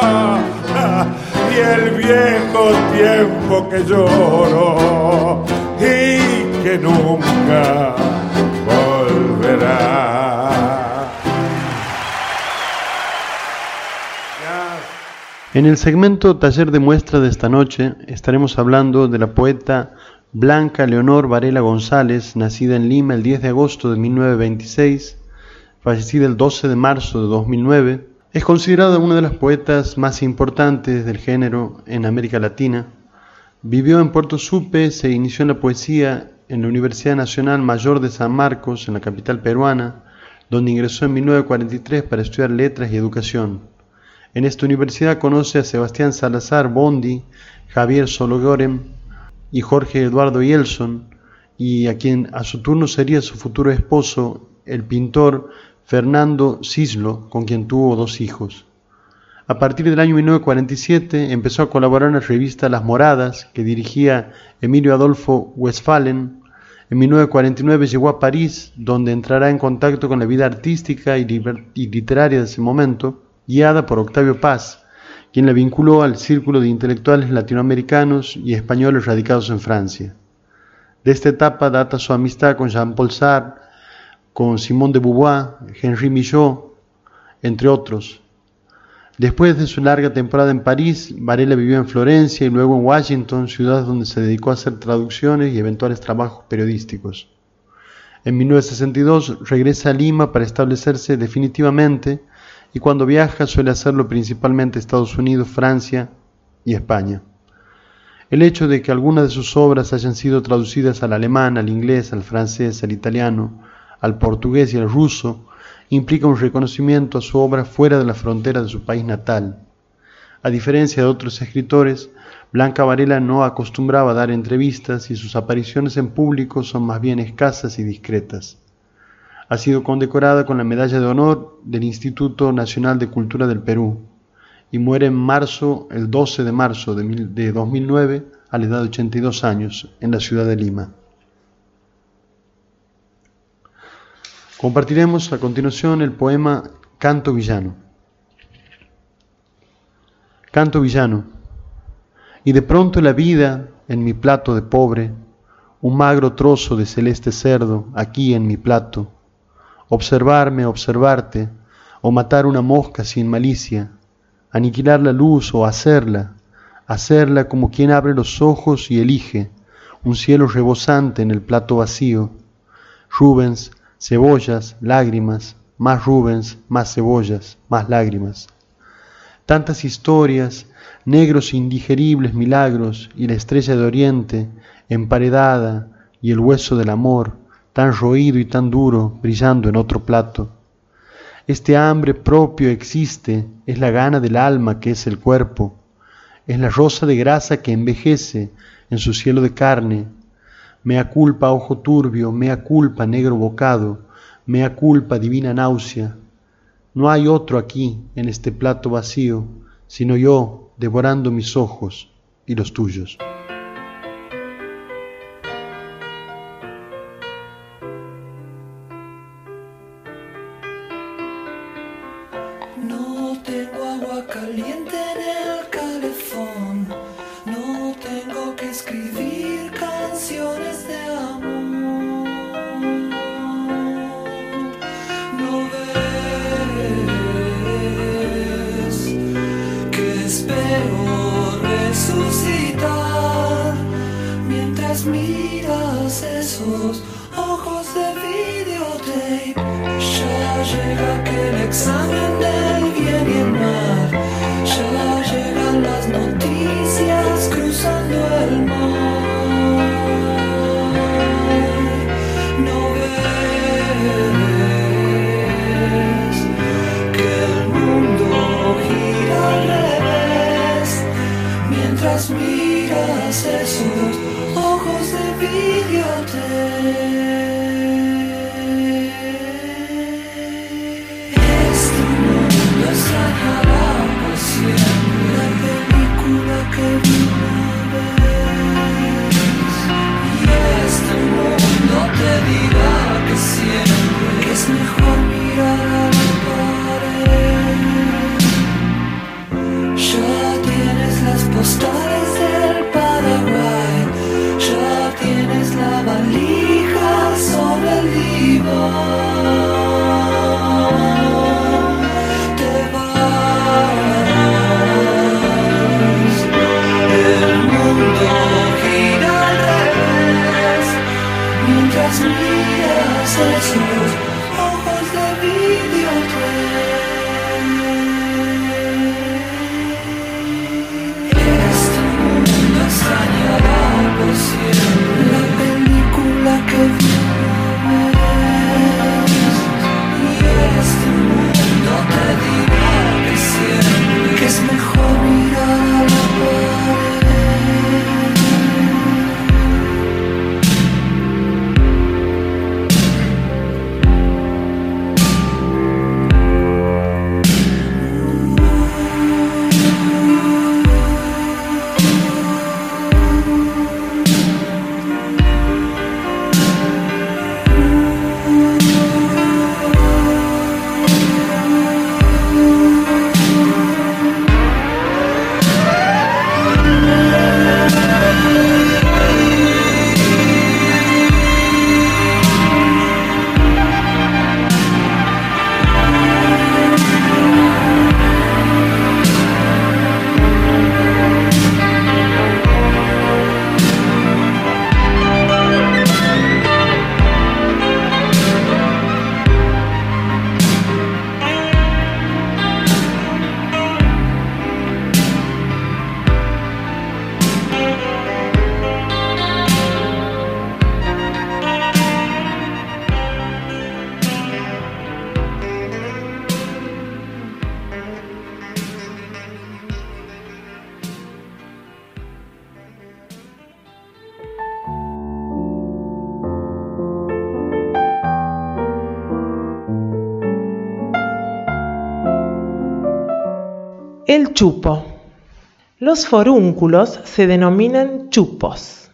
y el viejo tiempo que lloro y que nunca volverá. En el segmento Taller de Muestra de esta noche estaremos hablando de la poeta Blanca Leonor Varela González, nacida en Lima el 10 de agosto de 1926, fallecida el 12 de marzo de 2009. Es considerada una de las poetas más importantes del género en América Latina. Vivió en Puerto Supe, se inició en la poesía en la Universidad Nacional Mayor de San Marcos, en la capital peruana, donde ingresó en 1943 para estudiar letras y educación. En esta universidad conoce a Sebastián Salazar Bondi, Javier Sologorem y Jorge Eduardo Yelson, y a quien a su turno sería su futuro esposo, el pintor Fernando Cislo, con quien tuvo dos hijos. A partir del año 1947 empezó a colaborar en la revista Las Moradas, que dirigía Emilio Adolfo Westphalen. En 1949 llegó a París, donde entrará en contacto con la vida artística y, y literaria de ese momento, guiada por Octavio Paz, quien la vinculó al círculo de intelectuales latinoamericanos y españoles radicados en Francia. De esta etapa data su amistad con Jean-Paul Sartre, con Simone de Beauvoir, Henri Millot, entre otros. Después de su larga temporada en París, Varela vivió en Florencia y luego en Washington, ciudad donde se dedicó a hacer traducciones y eventuales trabajos periodísticos. En 1962 regresa a Lima para establecerse definitivamente y cuando viaja suele hacerlo principalmente Estados Unidos, Francia y España. El hecho de que algunas de sus obras hayan sido traducidas al alemán, al inglés, al francés, al italiano, al portugués y al ruso, implica un reconocimiento a su obra fuera de la frontera de su país natal. A diferencia de otros escritores, Blanca Varela no acostumbraba a dar entrevistas y sus apariciones en público son más bien escasas y discretas. Ha sido condecorada con la Medalla de Honor del Instituto Nacional de Cultura del Perú y muere en marzo, el 12 de marzo de, mil- de 2009, a la edad de 82 años, en la ciudad de Lima. Compartiremos a continuación el poema Canto Villano. Canto Villano. Y de pronto la vida en mi plato de pobre, un magro trozo de celeste cerdo aquí en mi plato, observarme, observarte, o matar una mosca sin malicia, aniquilar la luz o hacerla, hacerla como quien abre los ojos y elige un cielo rebosante en el plato vacío, Rubens, cebollas, lágrimas, más Rubens, más cebollas, más lágrimas. Tantas historias, negros indigeribles milagros y la estrella de oriente, emparedada, y el hueso del amor, tan roído y tan duro, brillando en otro plato. Este hambre propio existe, es la gana del alma que es el cuerpo, es la rosa de grasa que envejece en su cielo de carne. Mea culpa, ojo turbio, mea culpa, negro bocado, mea culpa, divina náusea. No hay otro aquí, en este plato vacío, sino yo devorando mis ojos y los tuyos. Las postales del Paraguay, ya tienes la valija sobre el diván. Te vas, el mundo gira al revés, mientras miras esos ojos película Los forúnculos se denominan chupos.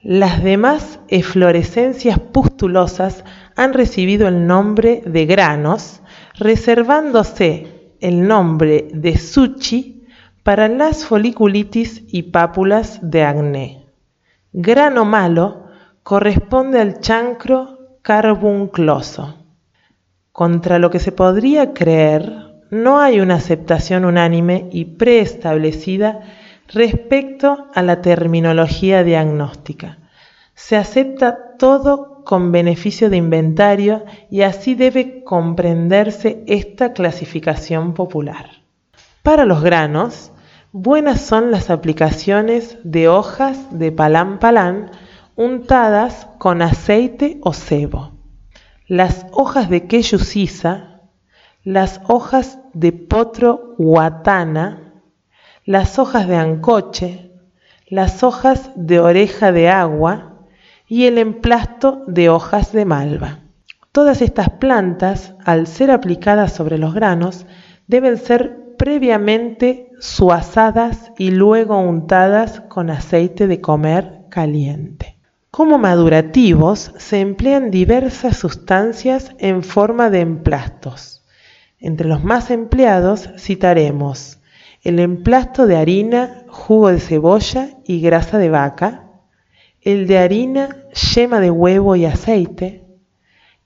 Las demás eflorescencias pustulosas han recibido el nombre de granos, reservándose el nombre de suchi para las foliculitis y pápulas de acné. Grano malo corresponde al chancro carbuncloso. Contra lo que se podría creer, no hay una aceptación unánime y preestablecida respecto a la terminología diagnóstica. Se acepta todo con beneficio de inventario y así debe comprenderse esta clasificación popular. Para los granos, buenas son las aplicaciones de hojas de palán palán untadas con aceite o cebo. Las hojas de queyu las hojas de potro huatana, las hojas de ancoche, las hojas de oreja de agua y el emplasto de hojas de malva. Todas estas plantas, al ser aplicadas sobre los granos, deben ser previamente suazadas y luego untadas con aceite de comer caliente. Como madurativos se emplean diversas sustancias en forma de emplastos. Entre los más empleados citaremos el emplasto de harina, jugo de cebolla y grasa de vaca, el de harina, yema de huevo y aceite,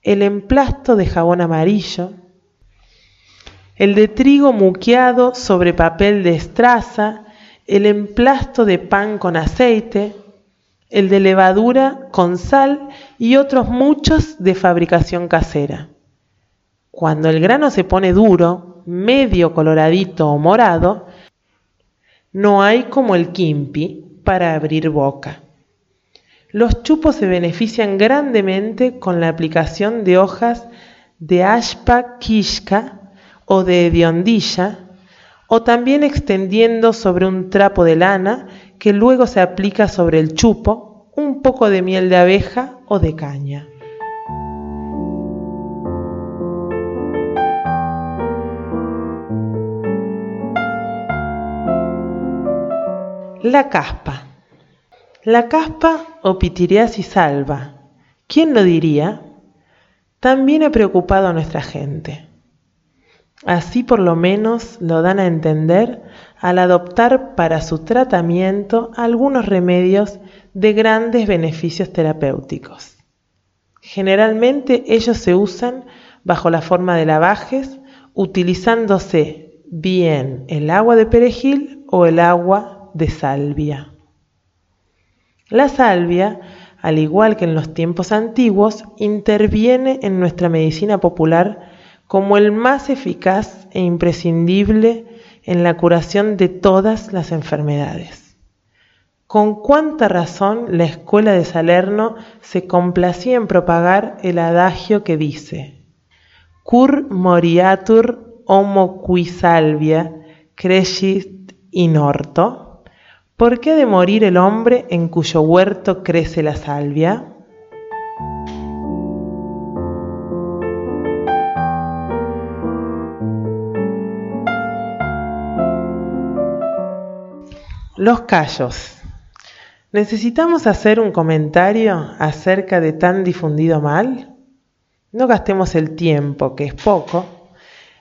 el emplasto de jabón amarillo, el de trigo muqueado sobre papel de estraza, el emplasto de pan con aceite, el de levadura con sal y otros muchos de fabricación casera. Cuando el grano se pone duro, medio coloradito o morado, no hay como el quimpi para abrir boca. Los chupos se benefician grandemente con la aplicación de hojas de ashpa kishka o de hediondilla, o también extendiendo sobre un trapo de lana que luego se aplica sobre el chupo un poco de miel de abeja o de caña. La caspa. La caspa o pitiriasis alba, ¿quién lo diría? También ha preocupado a nuestra gente. Así por lo menos lo dan a entender al adoptar para su tratamiento algunos remedios de grandes beneficios terapéuticos. Generalmente ellos se usan bajo la forma de lavajes, utilizándose bien el agua de perejil o el agua de salvia. La salvia, al igual que en los tiempos antiguos, interviene en nuestra medicina popular como el más eficaz e imprescindible en la curación de todas las enfermedades. Con cuánta razón la escuela de Salerno se complacía en propagar el adagio que dice, cur moriatur homo qui salvia crescit in orto, ¿Por qué de morir el hombre en cuyo huerto crece la salvia? Los callos. ¿Necesitamos hacer un comentario acerca de tan difundido mal? No gastemos el tiempo, que es poco,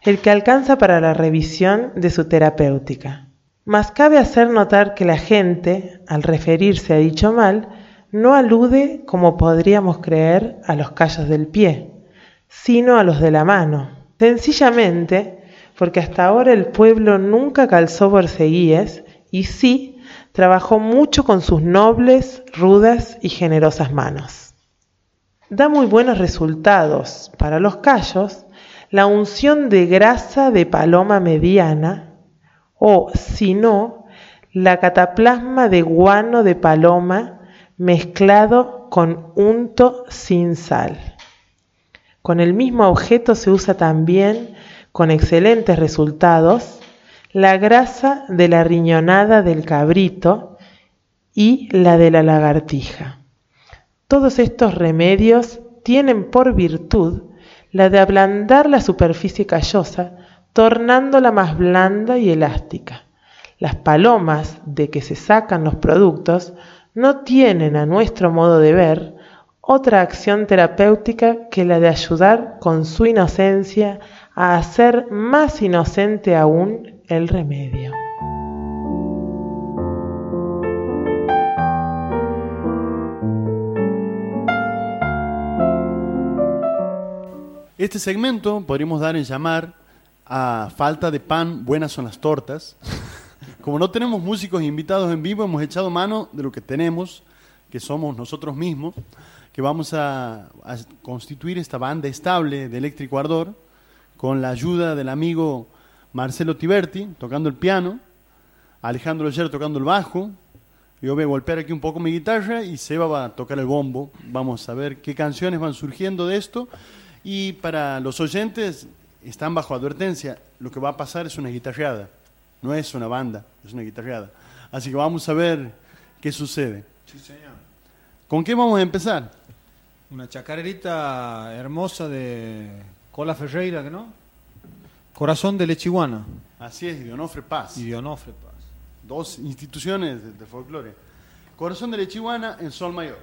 el que alcanza para la revisión de su terapéutica. Mas cabe hacer notar que la gente, al referirse a dicho mal, no alude, como podríamos creer, a los callos del pie, sino a los de la mano. Sencillamente porque hasta ahora el pueblo nunca calzó borceguíes y sí trabajó mucho con sus nobles, rudas y generosas manos. Da muy buenos resultados para los callos la unción de grasa de paloma mediana o, si no, la cataplasma de guano de paloma mezclado con unto sin sal. Con el mismo objeto se usa también, con excelentes resultados, la grasa de la riñonada del cabrito y la de la lagartija. Todos estos remedios tienen por virtud la de ablandar la superficie callosa tornándola más blanda y elástica. Las palomas de que se sacan los productos no tienen, a nuestro modo de ver, otra acción terapéutica que la de ayudar con su inocencia a hacer más inocente aún el remedio. Este segmento podríamos dar en llamar a falta de pan, buenas son las tortas. Como no tenemos músicos invitados en vivo, hemos echado mano de lo que tenemos, que somos nosotros mismos, que vamos a, constituir esta banda estable de Eléctrico Ardor con la ayuda del amigo Marcelo Tiberti tocando el piano, Alejandro Oyer tocando el bajo, yo voy a golpear aquí un poco mi guitarra y Seba va a tocar el bombo. Vamos a ver qué canciones van surgiendo de esto. Y para los oyentes, están bajo advertencia. Lo que va a pasar es una guitarreada. No es una banda, es una guitarreada. Así que vamos a ver qué sucede. Sí, señor. ¿Con qué vamos a empezar? Una chacarerita hermosa de Cola Ferreira, ¿que no? Corazón de Lechiguana. Así es, Dionofre Paz. Y Dionofre Paz. Dos instituciones de, de folclore. Corazón de Lechiguana en Sol Mayor.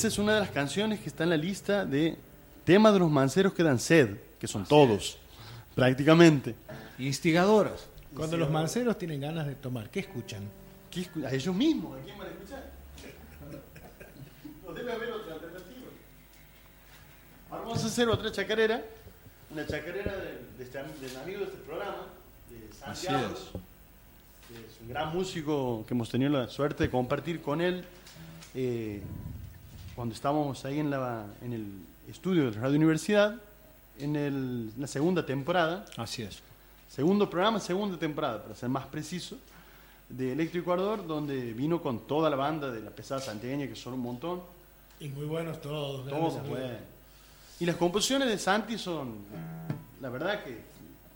Esa es una de las canciones que está en la lista de temas de los manceros que dan sed, que son todos, prácticamente. Instigadoras. Cuando los manceros tienen ganas de tomar, ¿qué escuchan? ¿Qué escu- a ellos mismos, ¿a quién van a escuchar? No debe haber otra alternativa. Ahora vamos a hacer otra chacarera, una chacarera de, de este del amigo de este programa, de Santiago, Así es. que es un gran músico que hemos tenido la suerte de compartir con él eh, cuando estábamos ahí en, la, en el estudio de la Radio Universidad, en el- la segunda temporada. Así es. Segundo programa, segunda temporada, para ser más preciso, de Eléctrico Ardor, donde vino con toda la banda de la pesada santiagueña, que son un montón. Y muy buenos todos. Todos, bueno. Y las composiciones de Santi son, la verdad que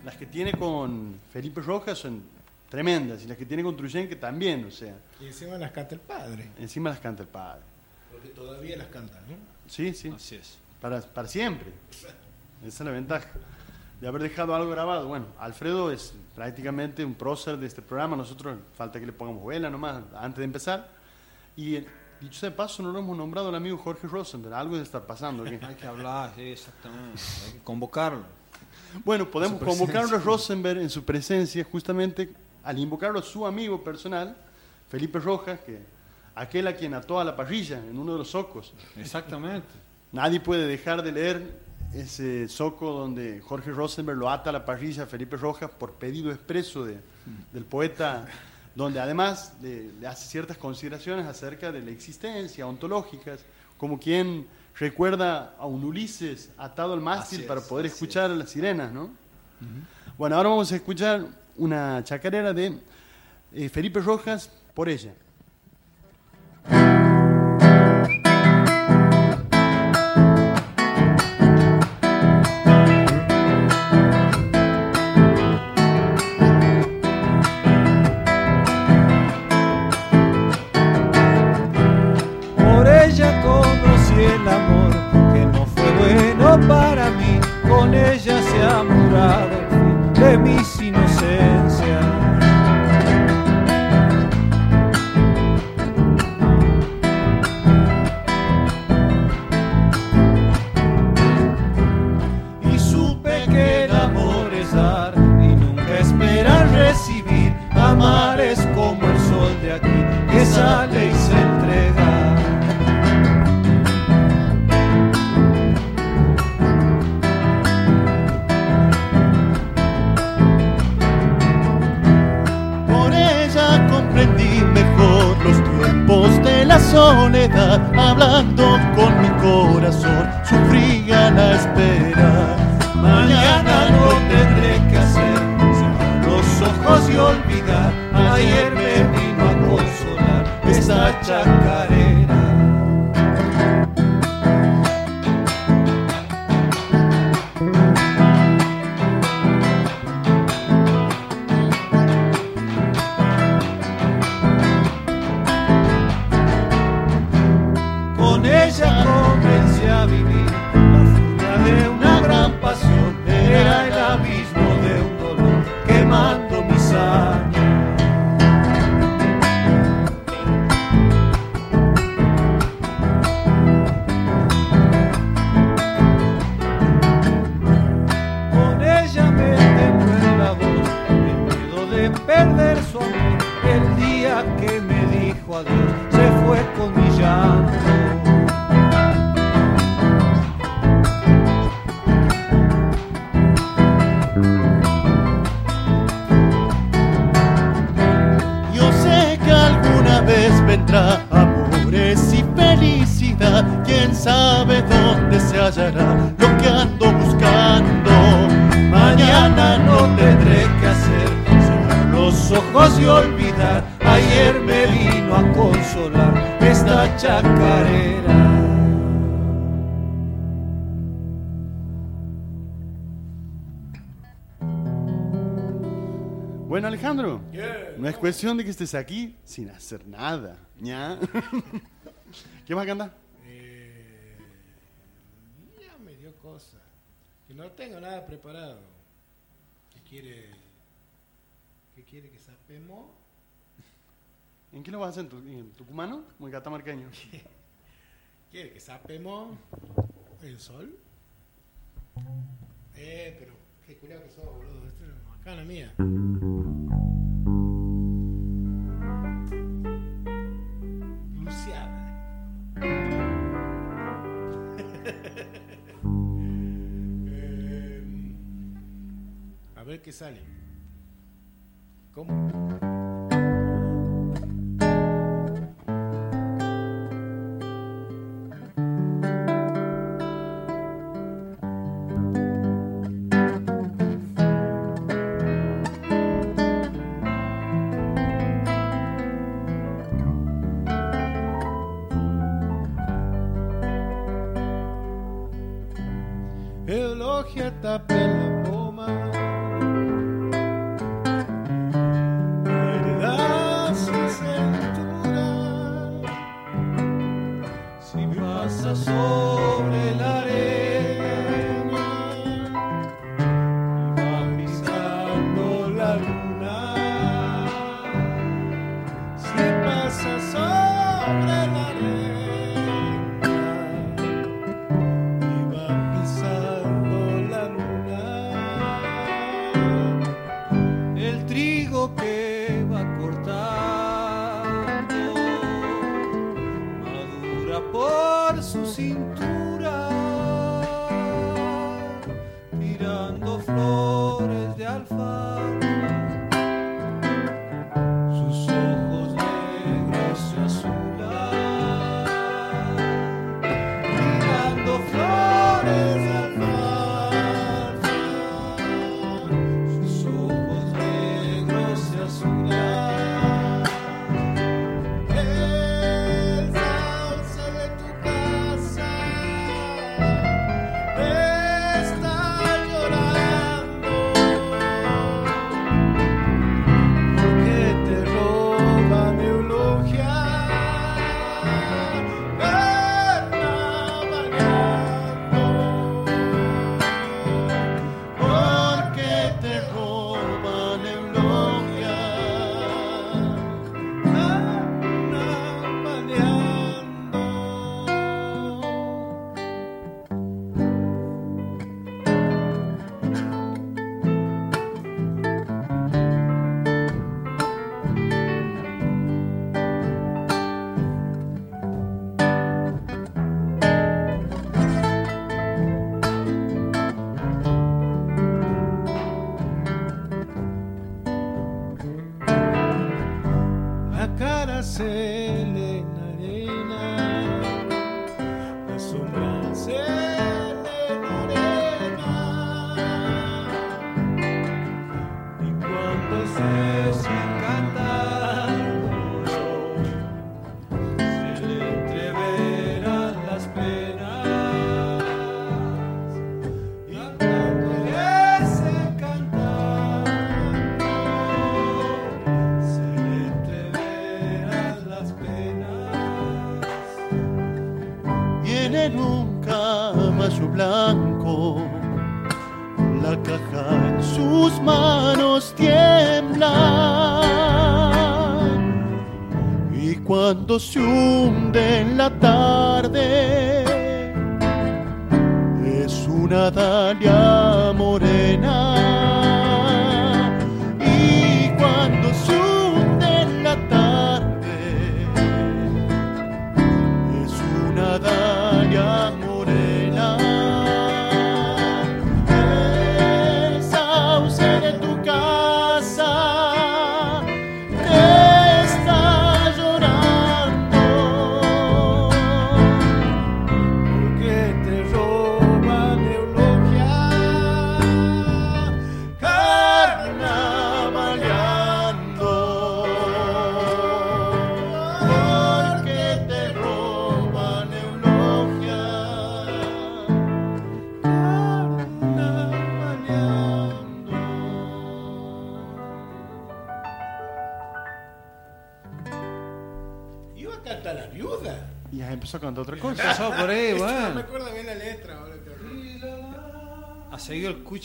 las que tiene con Felipe Rojas son tremendas, y las que tiene con Truyenque también, o sea, Y encima las canta el padre. encima las canta el padre. Porque todavía las cantan, ¿no? Sí, sí. Así es. Para, para siempre. Esa es la ventaja de haber dejado algo grabado. Bueno, Alfredo es prácticamente un prócer de este programa. Nosotros falta que le pongamos vela nomás antes de empezar. Y, Dicho sea de paso, no lo hemos nombrado al amigo Jorge Rosenberg. Algo debe estar pasando aquí. Hay que hablar, sí, exactamente. Hay que convocarlo. Bueno, podemos convocarlo a. Rosenberg en su presencia justamente al invocarlo a su amigo personal, Felipe Rojas, que aquel a quien ató a la parrilla en uno de los socos. Exactamente. Nadie puede dejar de leer ese soco donde Jorge Rosenberg lo ata a la parrilla a Felipe Rojas por pedido expreso de- del poeta, donde además le, le hace ciertas consideraciones acerca de la existencia, ontológicas, como quien recuerda a un Ulises atado al mástil para poder escuchar a las sirenas, ¿no? Bueno, ahora vamos a escuchar una chacarera de eh, Felipe Rojas por ella. Por me no es cuestión de que estés aquí sin hacer nada. ¿ya? ¿Qué más que anda? Eh, ya me dio cosa. Que no tengo nada preparado. ¿Qué quiere? ¿Qué quiere que sapemos? ¿En qué lo vas a hacer? ¿En, tu- en tucumano o en catamarqueño? ¿Quiere que sapemos el sol? Eh, pero qué culiado que sos, boludo. Esto es acá la mía. Ver qué sale. ¿Cómo? Elogia tapa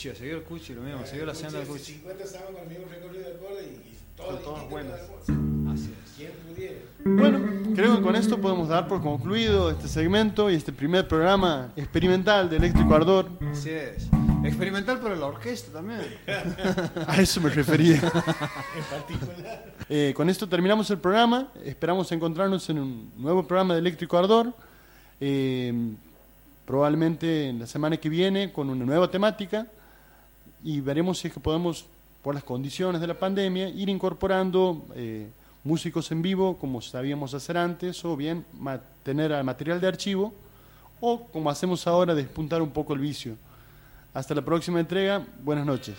seguido el cuchi, ha seguido el cuchi, lo mismo, ha seguido la senda del cuchi. 50 sábados conmigo un recorrido de acorde y, buenas. todas hermosas. Así es. Quien pudiera. Bueno, creo que con esto podemos dar por concluido este segmento y este primer programa experimental de Eléctrico Ardor. Así es. Experimental para la orquesta también. A eso me refería. En particular. Eh, con esto terminamos el programa. Esperamos encontrarnos en un nuevo programa de Eléctrico Ardor. Eh, probablemente en la semana que viene con una nueva temática. Y veremos si es que podemos, por las condiciones de la pandemia, ir incorporando eh, músicos en vivo como sabíamos hacer antes, o bien tener al material de archivo, o como hacemos ahora, despuntar un poco el vicio. Hasta la próxima entrega. Buenas noches.